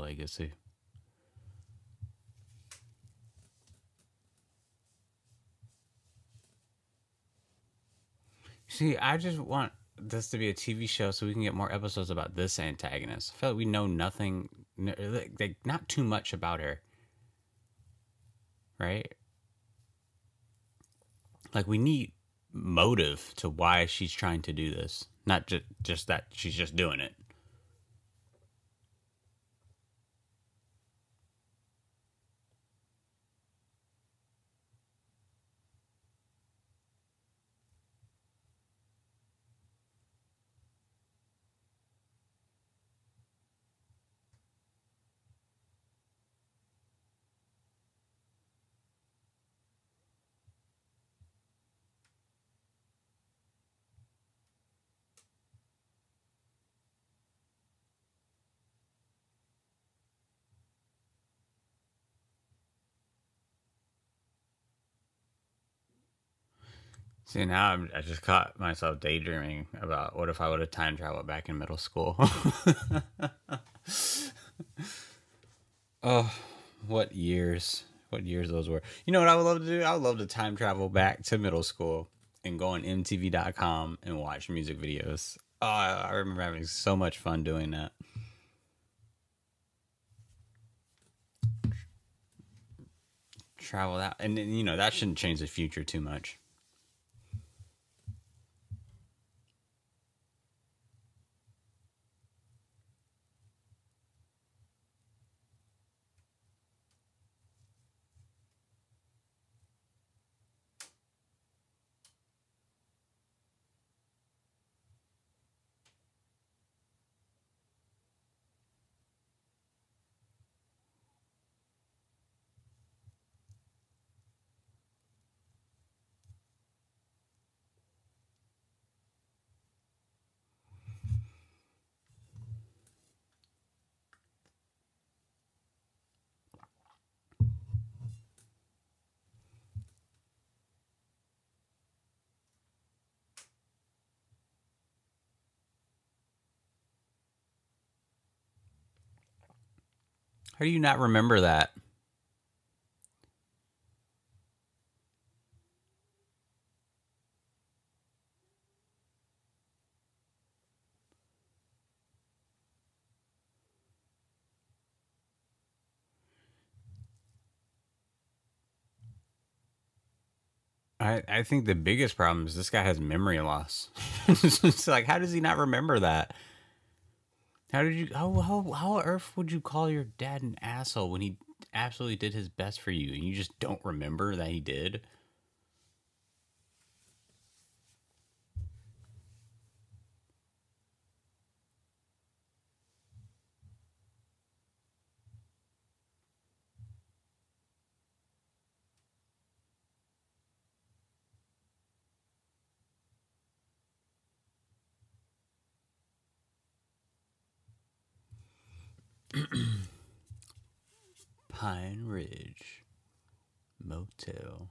Legacy. See, I just want this to be a TV show so we can get more episodes about this antagonist. I feel like we know nothing, like not too much about her, right? Like we need motive to why she's trying to do this, not just just that she's just doing it. See, now I'm, I just caught myself daydreaming about what if I would have time traveled back in middle school. oh, what years. What years those were. You know what I would love to do? I would love to time travel back to middle school and go on MTV.com and watch music videos. Oh, I remember having so much fun doing that. Travel out. And, you know, that shouldn't change the future too much. How do you not remember that? I, I think the biggest problem is this guy has memory loss. it's like, how does he not remember that? How did you how how how on earth would you call your dad an asshole when he absolutely did his best for you and you just don't remember that he did? Pine Ridge Motel.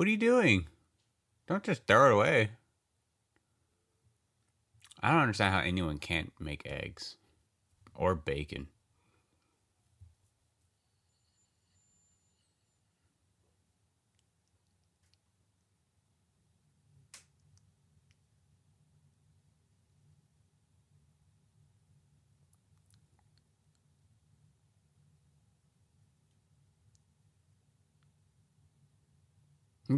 What are you doing? Don't just throw it away. I don't understand how anyone can't make eggs or bacon.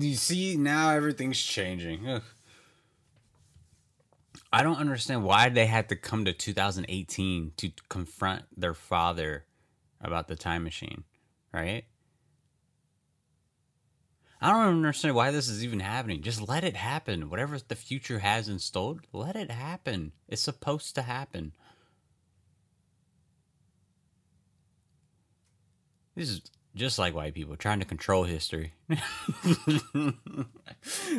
You see, now everything's changing. Ugh. I don't understand why they had to come to 2018 to confront their father about the time machine, right? I don't understand why this is even happening. Just let it happen. Whatever the future has installed, let it happen. It's supposed to happen. This is just like white people trying to control history.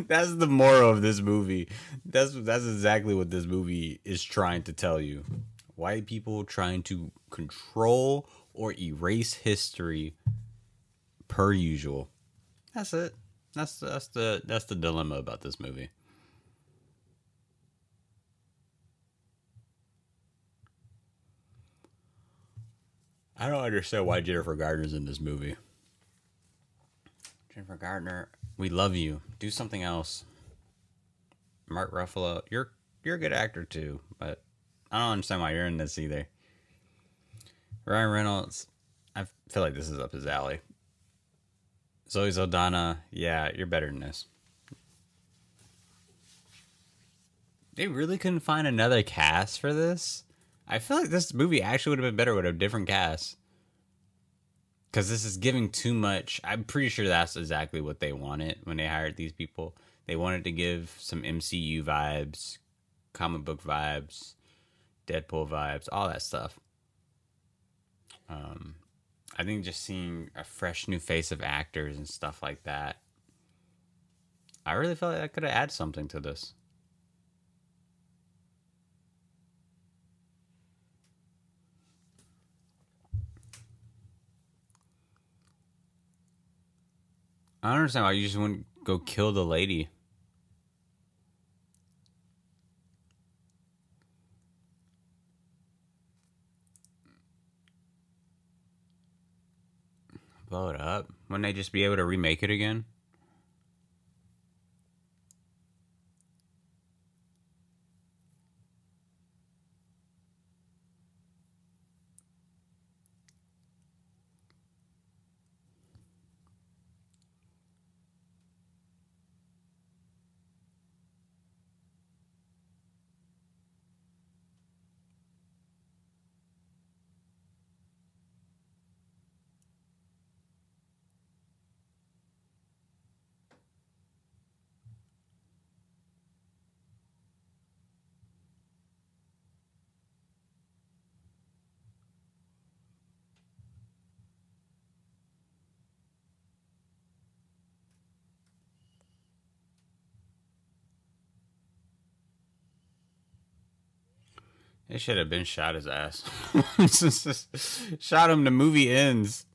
that's the moral of this movie. That's that's exactly what this movie is trying to tell you. White people trying to control or erase history per usual. That's it. That's that's the that's the dilemma about this movie. I don't understand why Jennifer Gardner's in this movie. Jennifer Gardner, we love you. Do something else. Mark Ruffalo, you're you're a good actor too, but I don't understand why you're in this either. Ryan Reynolds, I feel like this is up his alley. Zoe Saldana, yeah, you're better than this. They really couldn't find another cast for this? I feel like this movie actually would have been better with a different cast. Because this is giving too much. I'm pretty sure that's exactly what they wanted when they hired these people. They wanted to give some MCU vibes, comic book vibes, Deadpool vibes, all that stuff. Um, I think just seeing a fresh new face of actors and stuff like that, I really felt like I could have added something to this. I don't understand why you just wouldn't go kill the lady. Blow it up. Wouldn't they just be able to remake it again? It should have been shot his ass. shot him. The movie ends.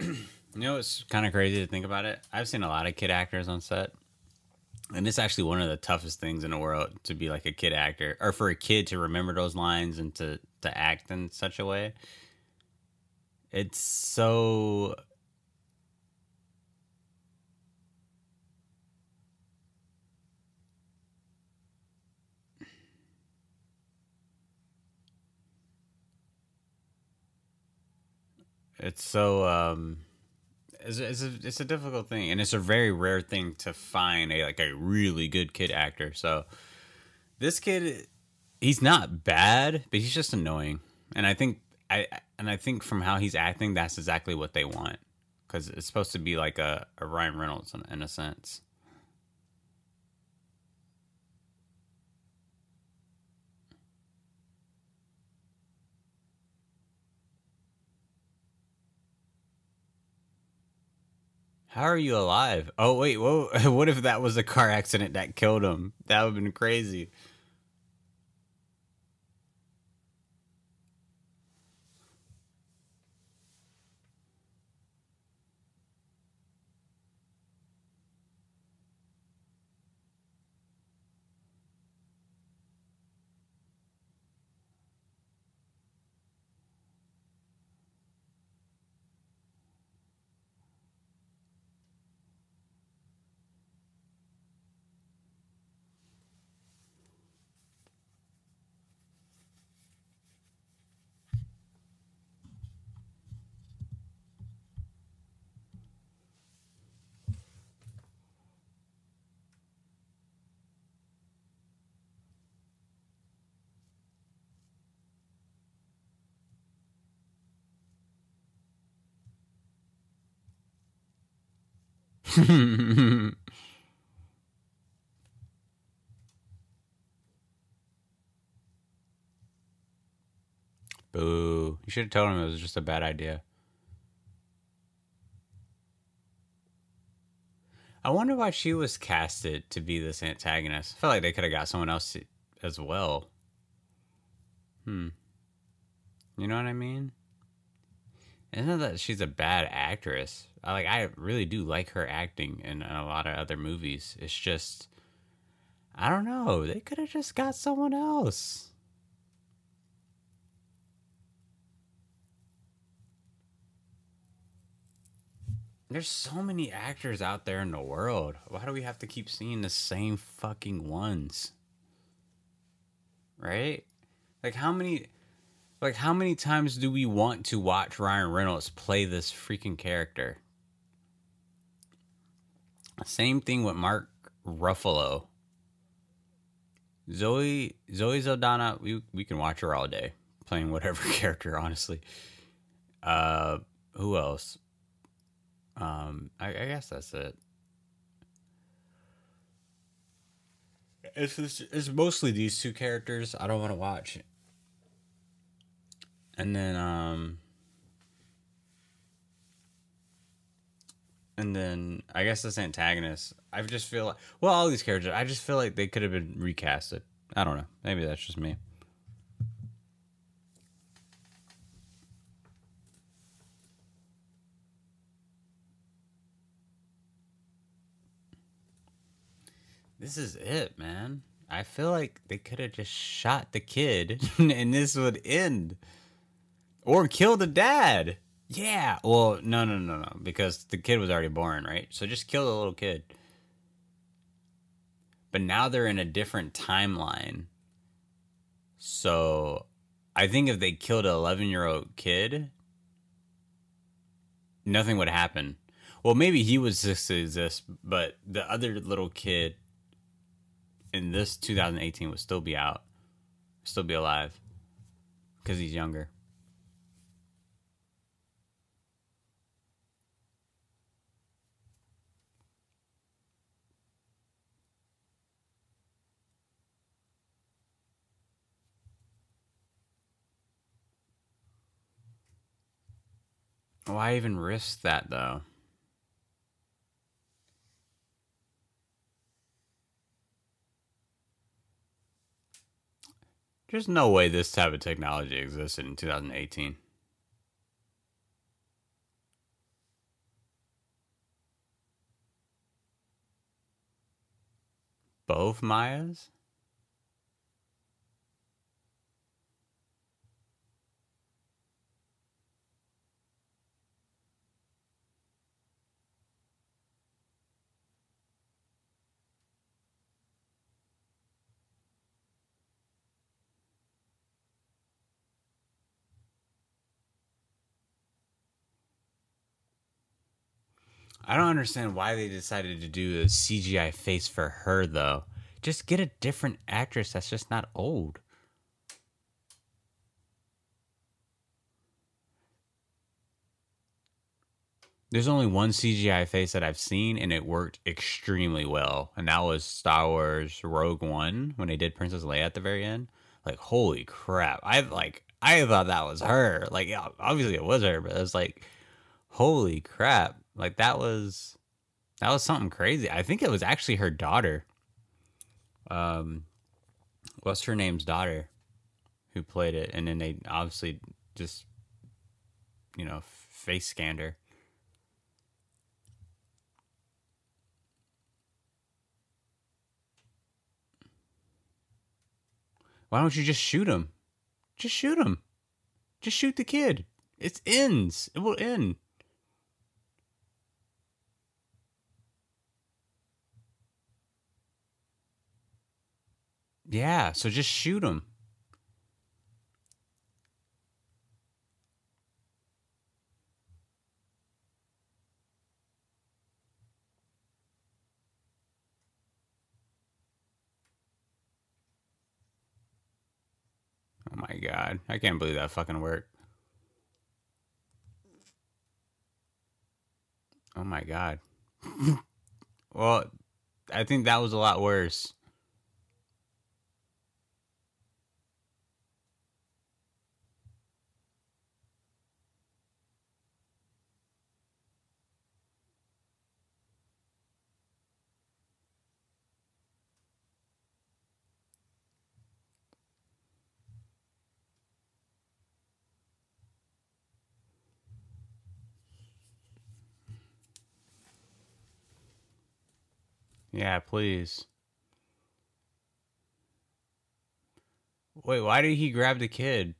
you know, it's kind of crazy to think about it. I've seen a lot of kid actors on set and it's actually one of the toughest things in the world to be like a kid actor or for a kid to remember those lines and to to act in such a way. It's so it's so um it's, it's, a, it's a difficult thing, and it's a very rare thing to find a like a really good kid actor. So this kid, he's not bad, but he's just annoying, and I think I and I think from how he's acting, that's exactly what they want because it's supposed to be like a, a Ryan Reynolds in, in a sense. How are you alive? Oh wait, whoa! What if that was a car accident that killed him? That would have been crazy. Boo. You should have told him it was just a bad idea. I wonder why she was casted to be this antagonist. I felt like they could have got someone else as well. Hmm. You know what I mean? Isn't that she's a bad actress? I, like I really do like her acting in a lot of other movies. It's just I don't know. They could have just got someone else. There's so many actors out there in the world. Why do we have to keep seeing the same fucking ones? Right? Like how many like how many times do we want to watch Ryan Reynolds play this freaking character? Same thing with Mark Ruffalo. Zoe Zoe Saldana, we we can watch her all day playing whatever character. Honestly, uh, who else? Um, I, I guess that's it. It's just, it's mostly these two characters I don't want to watch. And then um and then I guess this antagonist, I just feel like well, all these characters, I just feel like they could have been recasted. I don't know. Maybe that's just me. This is it, man. I feel like they could have just shot the kid and this would end. Or kill the dad. Yeah. Well, no, no, no, no. Because the kid was already born, right? So just kill the little kid. But now they're in a different timeline. So I think if they killed an 11 year old kid, nothing would happen. Well, maybe he would just exist, but the other little kid in this 2018 would still be out, still be alive, because he's younger. Why even risk that though? There's no way this type of technology existed in 2018. Both Mayas? I don't understand why they decided to do a CGI face for her though. Just get a different actress that's just not old. There's only one CGI face that I've seen and it worked extremely well. And that was Star Wars Rogue One when they did Princess Leia at the very end. Like holy crap. I like I thought that was her. Like obviously it was her, but it was like holy crap like that was that was something crazy. I think it was actually her daughter. Um, what's her name's daughter who played it, and then they obviously just you know face scanned her. Why don't you just shoot him? Just shoot him. Just shoot the kid. It ends. It will end. Yeah, so just shoot him. Oh my god. I can't believe that fucking worked. Oh my god. well, I think that was a lot worse. Yeah, please. Wait, why did he grab the kid?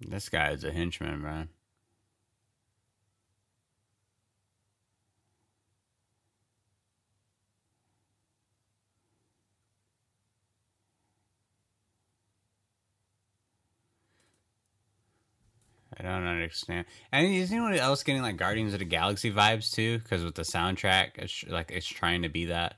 This guy is a henchman, man. I don't understand. And is anyone else getting like Guardians of the Galaxy vibes too? Because with the soundtrack, it's like it's trying to be that.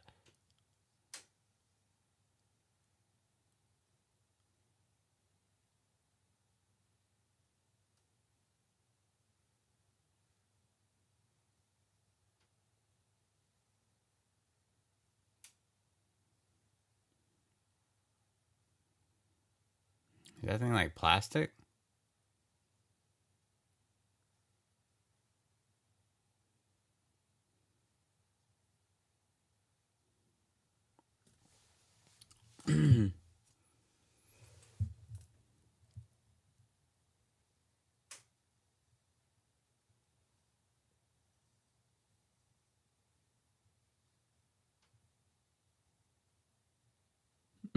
Is that thing like plastic?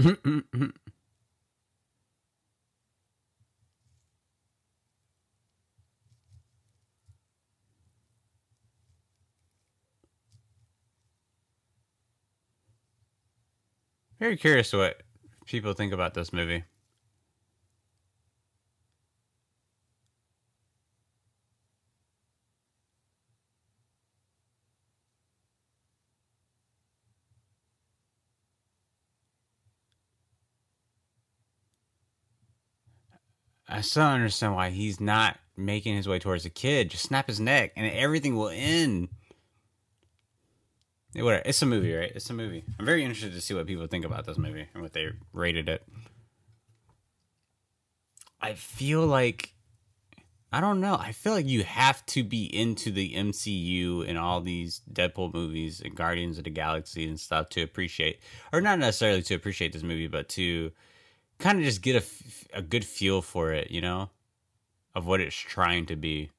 Very curious what people think about this movie. I still don't understand why he's not making his way towards the kid. Just snap his neck and everything will end. Whatever. It's a movie, right? It's a movie. I'm very interested to see what people think about this movie and what they rated it. I feel like I don't know. I feel like you have to be into the MCU and all these Deadpool movies and Guardians of the Galaxy and stuff to appreciate, or not necessarily to appreciate this movie, but to kind of just get a, a good feel for it, you know, of what it's trying to be.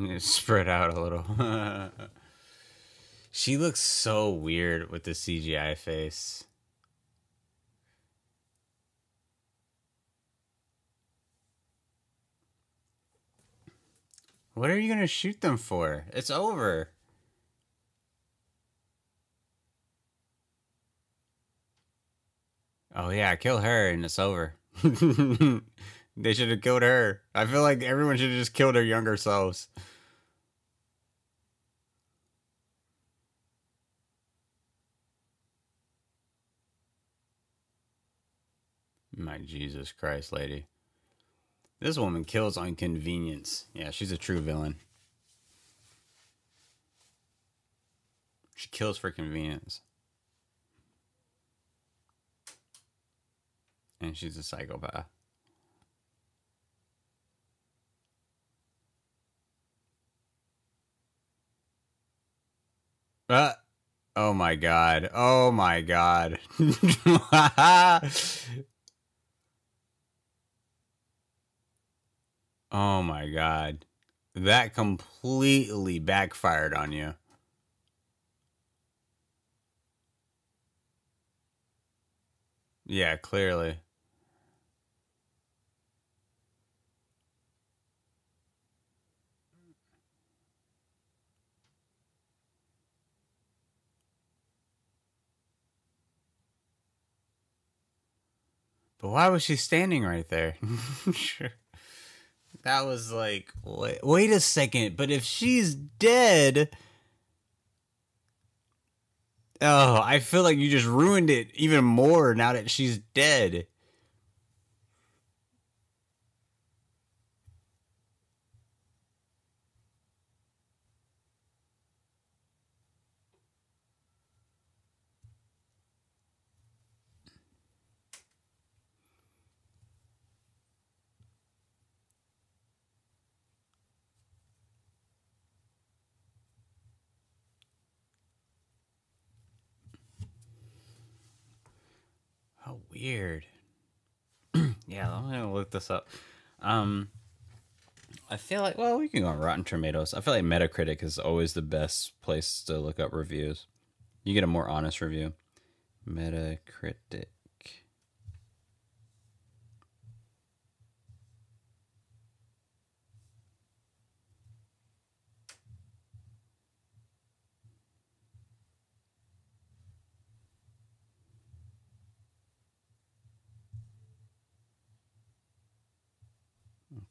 Spread out a little. she looks so weird with the CGI face. What are you going to shoot them for? It's over. Oh, yeah, kill her and it's over. They should have killed her. I feel like everyone should have just killed their younger selves. My Jesus Christ, lady. This woman kills on convenience. Yeah, she's a true villain. She kills for convenience. And she's a psychopath. Uh, oh my god. Oh my god. oh my god. That completely backfired on you. Yeah, clearly. But why was she standing right there? sure. That was like, wait, wait a second. But if she's dead. Oh, I feel like you just ruined it even more now that she's dead. Weird. yeah, I'm gonna look this up. Um, I feel like well, we can go on Rotten Tomatoes. I feel like Metacritic is always the best place to look up reviews. You get a more honest review. Metacritic.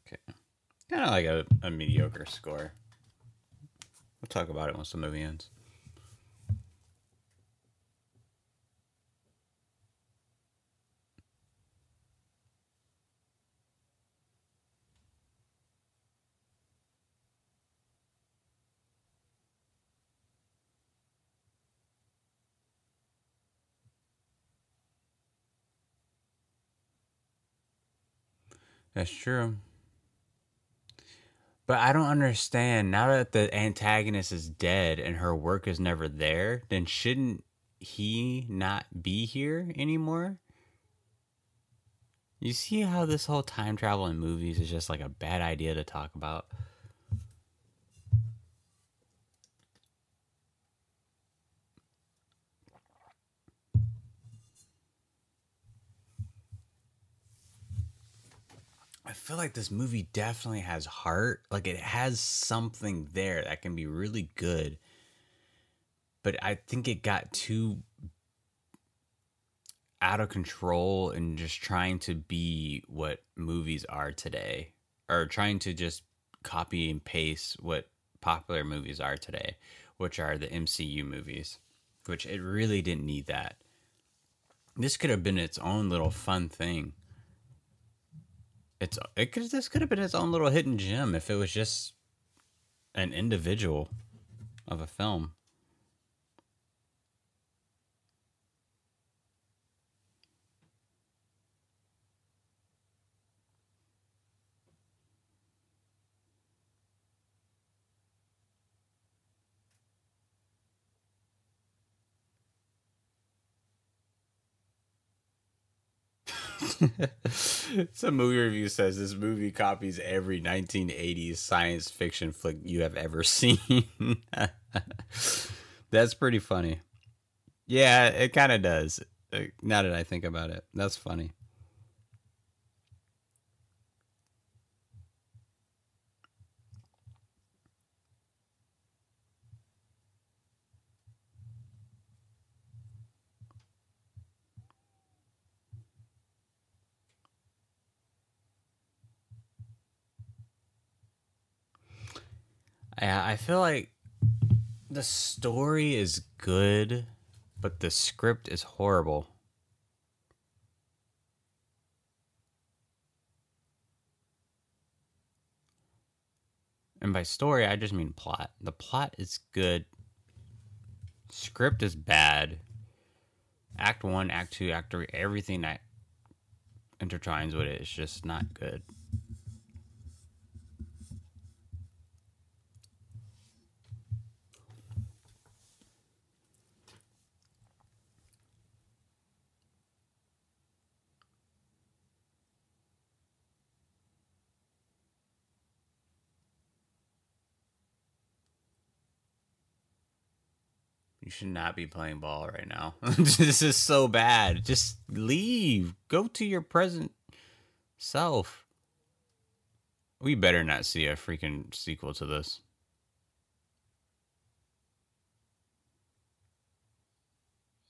Okay. Kind of like a, a mediocre score. We'll talk about it once the movie ends. That's true. But I don't understand. Now that the antagonist is dead and her work is never there, then shouldn't he not be here anymore? You see how this whole time travel in movies is just like a bad idea to talk about? I feel like this movie definitely has heart. Like it has something there that can be really good. But I think it got too out of control and just trying to be what movies are today or trying to just copy and paste what popular movies are today, which are the MCU movies, which it really didn't need that. This could have been its own little fun thing it's it could this could have been its own little hidden gem if it was just an individual of a film. Some movie review says this movie copies every 1980s science fiction flick you have ever seen. That's pretty funny. Yeah, it kind of does. Uh, now that I think about it, that's funny. Yeah, I feel like the story is good, but the script is horrible. And by story, I just mean plot. The plot is good. Script is bad. Act 1, Act 2, Act 3, everything that intertwines with it is just not good. You should not be playing ball right now. this is so bad. Just leave. Go to your present self. We better not see a freaking sequel to this.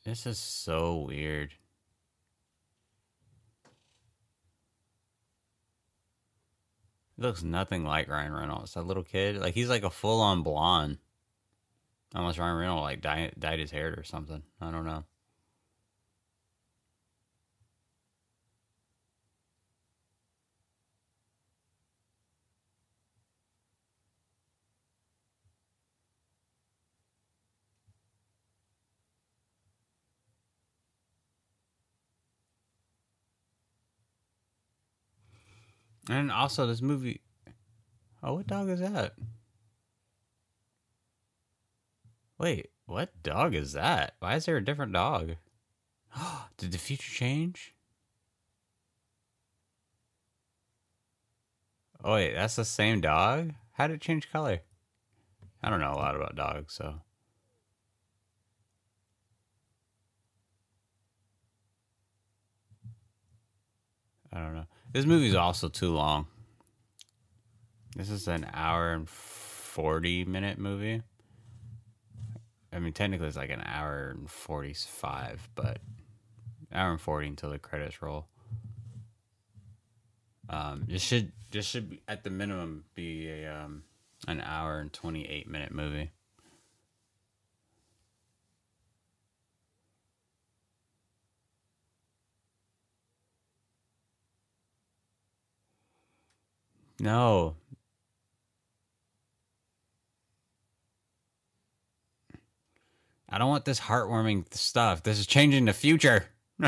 This is so weird. He looks nothing like Ryan Reynolds. That little kid, like he's like a full on blonde. Unless Ryan Reynolds like dyed, dyed his hair or something. I don't know. And also, this movie. Oh, what dog is that? Wait, what dog is that? Why is there a different dog? Did the future change? Oh wait, that's the same dog? How did it change color? I don't know a lot about dogs, so. I don't know. This movie's also too long. This is an hour and 40 minute movie. I mean, technically it's like an hour and 45, but hour and 40 until the credits roll. Um, this should this should be, at the minimum be a um, an hour and 28 minute movie. No. I don't want this heartwarming stuff. This is changing the future.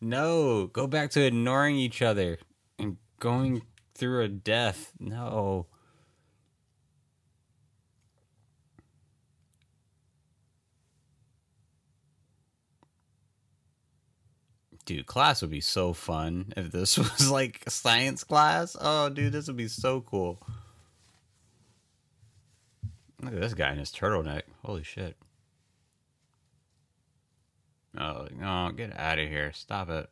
no, go back to ignoring each other and going through a death. No. Dude, class would be so fun if this was like science class. Oh, dude, this would be so cool. Look at this guy in his turtleneck. Holy shit. Oh, no, get out of here. Stop it.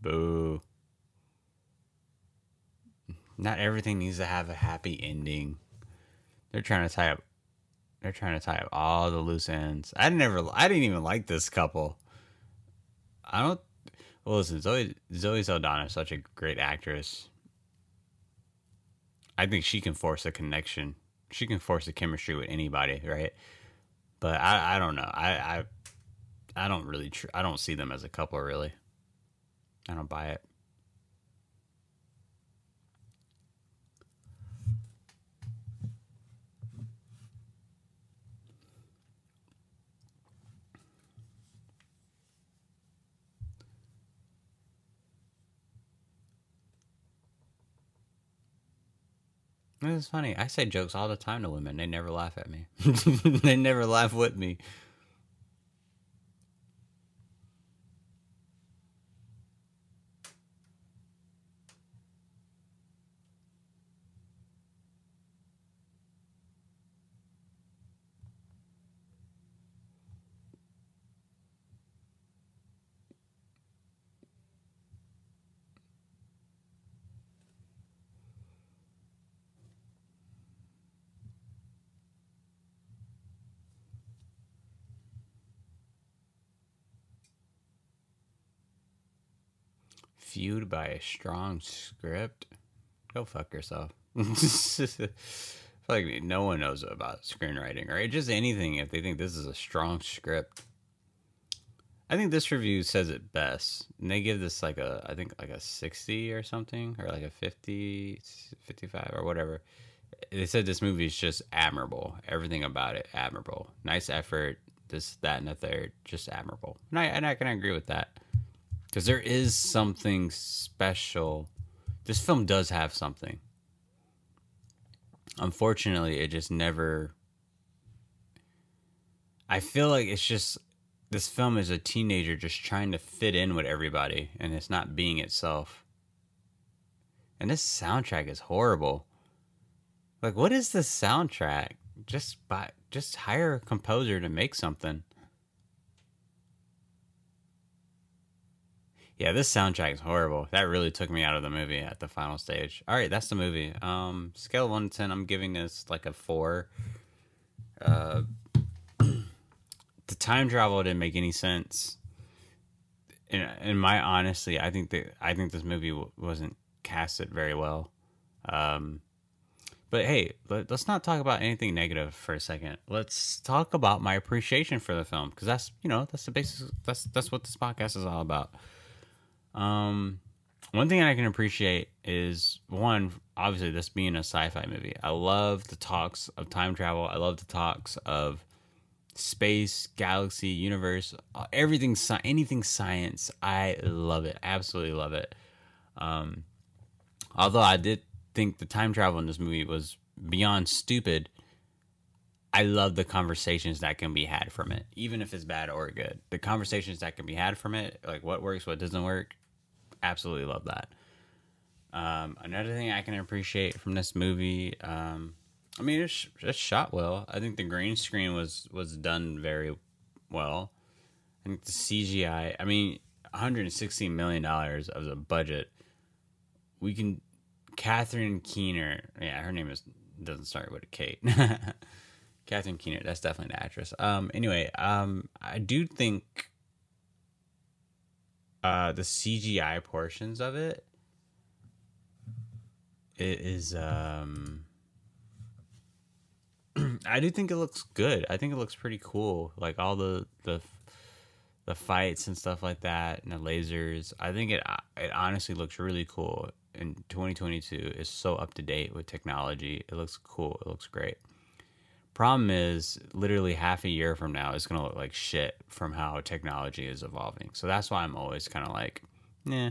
Boo. Not everything needs to have a happy ending. They're trying to tie up they're trying to tie up all the loose ends. I never I didn't even like this couple. I don't well listen, Zoe Zoe Saldana is such a great actress. I think she can force a connection. She can force a chemistry with anybody, right? But I I don't know. I I I don't really tr- I don't see them as a couple really. I don't buy it. It's funny. I say jokes all the time to women. They never laugh at me. they never laugh with me. Fueled by a strong script. Go fuck yourself. like no one knows about screenwriting or just anything if they think this is a strong script. I think this review says it best. And they give this like a I think like a 60 or something or like a 50 55 or whatever. They said this movie is just admirable. Everything about it admirable. Nice effort, this that and the third, just admirable. And I and I can agree with that because there is something special. This film does have something. Unfortunately, it just never. I feel like it's just this film is a teenager just trying to fit in with everybody, and it's not being itself. And this soundtrack is horrible. Like, what is the soundtrack? Just buy, just hire a composer to make something. Yeah, this soundtrack is horrible. That really took me out of the movie at the final stage. All right, that's the movie. Um, scale one to ten, I'm giving this like a four. Uh, the time travel didn't make any sense. In, in my honestly, I think that I think this movie w- wasn't casted very well. Um, but hey, let, us not talk about anything negative for a second. Let's talk about my appreciation for the film because that's you know that's the basis. That's that's what this podcast is all about. Um, one thing I can appreciate is one, obviously, this being a sci-fi movie. I love the talks of time travel. I love the talks of space, galaxy, universe, uh, everything, anything science. I love it. Absolutely love it. Um, although I did think the time travel in this movie was beyond stupid. I love the conversations that can be had from it, even if it's bad or good. The conversations that can be had from it, like what works, what doesn't work, absolutely love that. Um, another thing I can appreciate from this movie, um, I mean, it's, shot well. I think the green screen was was done very well. I think the CGI. I mean, 116 million dollars of the budget. We can. Catherine Keener. Yeah, her name is doesn't start with a Kate. Catherine Keener. That's definitely the actress. Um. Anyway, um, I do think. Uh, the CGI portions of it. It is um I do think it looks good. I think it looks pretty cool. Like all the the the fights and stuff like that, and the lasers. I think it it honestly looks really cool. In 2022 is so up to date with technology. It looks cool. It looks great. Problem is, literally half a year from now, it's gonna look like shit from how technology is evolving. So that's why I'm always kind of like, yeah.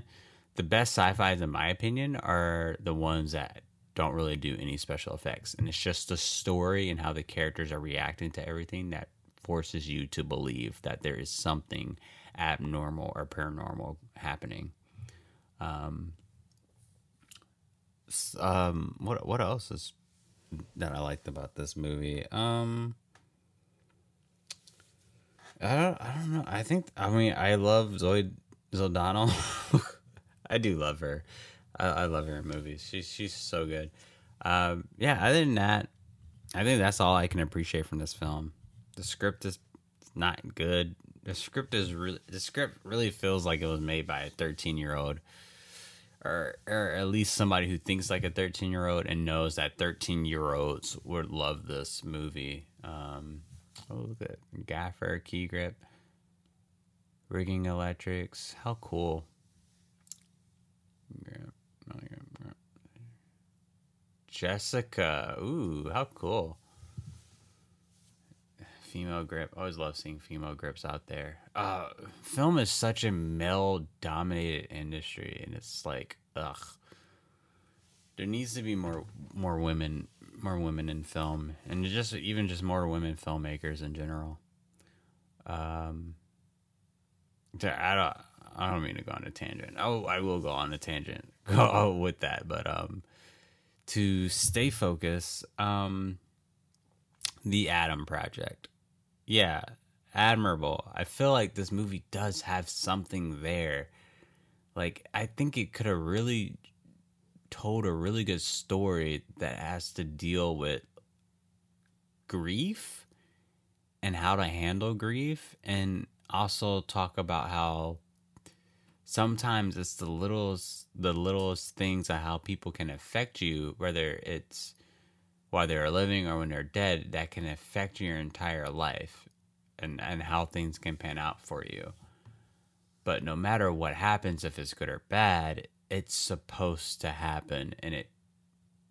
The best sci-fi's, in my opinion, are the ones that don't really do any special effects. And it's just the story and how the characters are reacting to everything that forces you to believe that there is something abnormal or paranormal happening. Um, um, what what else is that I liked about this movie? Um, I don't I don't know. I think I mean I love Zoe Saldana. I do love her. I, I love her in movies. She's she's so good. Um, yeah. Other than that, I think that's all I can appreciate from this film. The script is not good. The script is really the script really feels like it was made by a thirteen year old, or or at least somebody who thinks like a thirteen year old and knows that thirteen year olds would love this movie. Um, oh look at Gaffer key grip, rigging electrics. How cool! Jessica. Ooh, how cool. Female grip. I always love seeing female grips out there. Uh, film is such a male dominated industry and it's like, ugh. There needs to be more more women more women in film and just even just more women filmmakers in general. Um I don't I don't mean to go on a tangent. Oh, I will go on a tangent. Go with that, but um to stay focused, um, the Adam Project. Yeah, admirable. I feel like this movie does have something there. Like, I think it could have really told a really good story that has to deal with grief and how to handle grief and also talk about how sometimes it's the littlest the littlest things of how people can affect you whether it's while they're living or when they're dead that can affect your entire life and and how things can pan out for you but no matter what happens if it's good or bad it's supposed to happen and it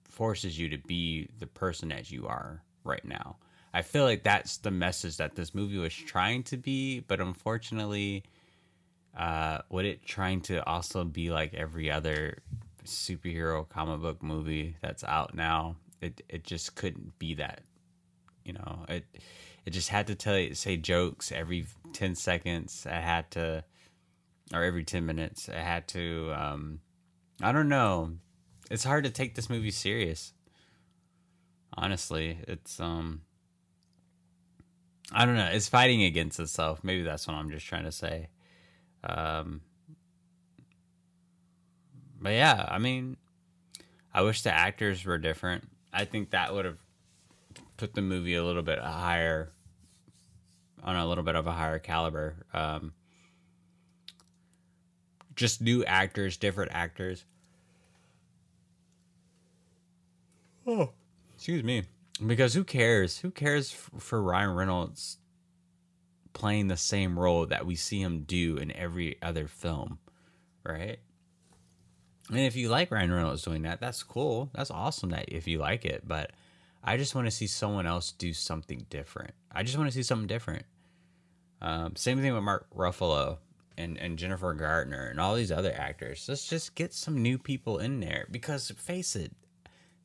forces you to be the person that you are right now i feel like that's the message that this movie was trying to be but unfortunately uh, would it trying to also be like every other superhero comic book movie that's out now? It it just couldn't be that. You know, it it just had to tell you say jokes every ten seconds. I had to, or every ten minutes. I had to. Um, I don't know. It's hard to take this movie serious. Honestly, it's um. I don't know. It's fighting against itself. Maybe that's what I'm just trying to say. Um, but yeah, I mean, I wish the actors were different. I think that would have put the movie a little bit higher, on a little bit of a higher caliber. Um, just new actors, different actors. Oh, excuse me. Because who cares? Who cares for Ryan Reynolds playing the same role that we see him do in every other film, right? And if you like Ryan Reynolds doing that, that's cool. That's awesome that if you like it, but I just want to see someone else do something different. I just want to see something different. Um, same thing with Mark Ruffalo and, and Jennifer Gardner and all these other actors. Let's just get some new people in there because face it,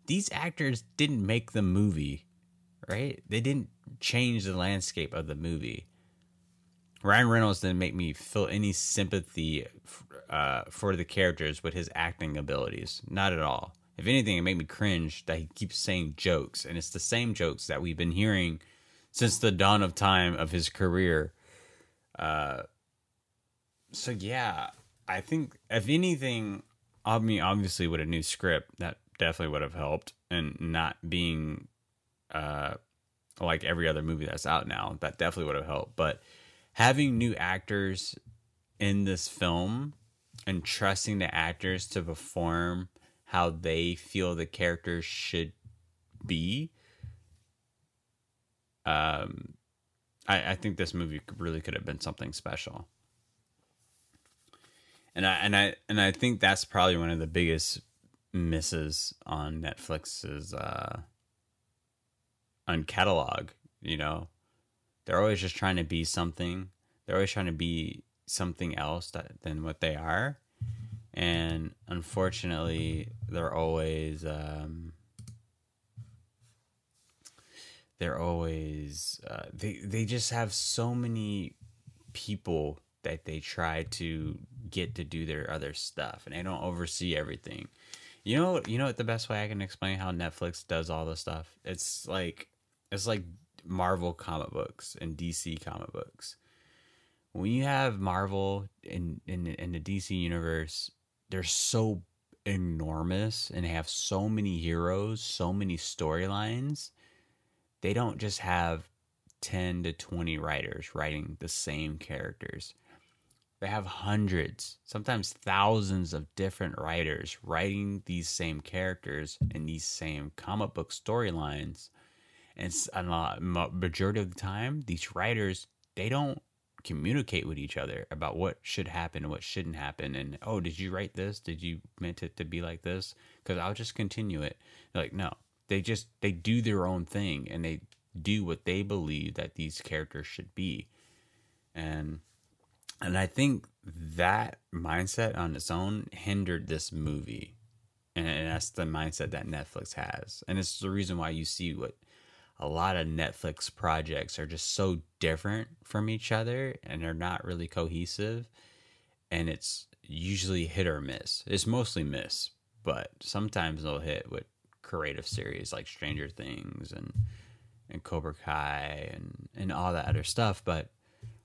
these actors didn't make the movie, right? They didn't change the landscape of the movie. Ryan Reynolds didn't make me feel any sympathy uh, for the characters with his acting abilities. Not at all. If anything, it made me cringe that he keeps saying jokes, and it's the same jokes that we've been hearing since the dawn of time of his career. Uh, so yeah, I think if anything, I mean, obviously with a new script, that definitely would have helped, and not being uh, like every other movie that's out now, that definitely would have helped. But having new actors in this film and trusting the actors to perform how they feel the characters should be um I, I think this movie really could have been something special and I and I and I think that's probably one of the biggest misses on Netflix's uh on catalog, you know. They're always just trying to be something. They're always trying to be something else that, than what they are. And unfortunately, they're always um they're always uh, they they just have so many people that they try to get to do their other stuff and they don't oversee everything. You know, you know what the best way I can explain how Netflix does all this stuff? It's like it's like Marvel comic books and DC comic books. When you have Marvel in in in the DC universe, they're so enormous and have so many heroes, so many storylines. They don't just have 10 to 20 writers writing the same characters they have hundreds, sometimes thousands of different writers writing these same characters in these same comic book storylines. And a lot, majority of the time, these writers they don't communicate with each other about what should happen and what shouldn't happen. And oh, did you write this? Did you meant it to be like this? Because I'll just continue it. They're like no, they just they do their own thing and they do what they believe that these characters should be. And and I think that mindset on its own hindered this movie. And that's the mindset that Netflix has. And it's the reason why you see what a lot of Netflix projects are just so different from each other and they're not really cohesive. And it's usually hit or miss. It's mostly miss, but sometimes they'll hit with creative series like Stranger Things and and Cobra Kai and and all that other stuff. But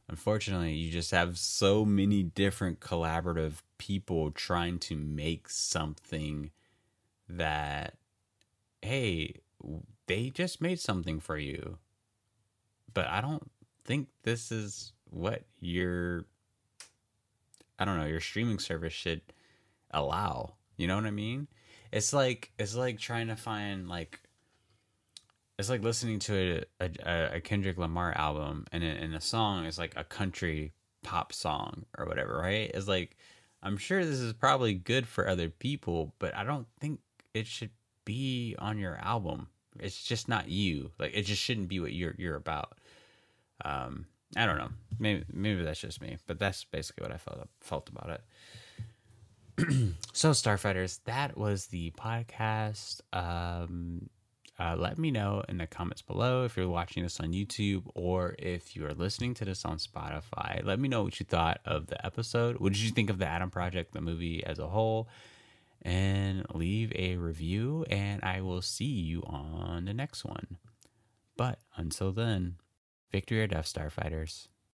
unfortunately you just have so many different collaborative people trying to make something that hey they just made something for you but i don't think this is what your i don't know your streaming service should allow you know what i mean it's like it's like trying to find like it's like listening to a, a, a Kendrick Lamar album and in a song is like a country pop song or whatever, right? It's like I'm sure this is probably good for other people, but I don't think it should be on your album. It's just not you. Like it just shouldn't be what you're you're about. Um, I don't know. Maybe maybe that's just me, but that's basically what I felt felt about it. so starfighters, that was the podcast. Um, uh, let me know in the comments below if you're watching this on YouTube or if you are listening to this on Spotify. Let me know what you thought of the episode. What did you think of the Adam Project, the movie as a whole? And leave a review, and I will see you on the next one. But until then, victory or death, Starfighters.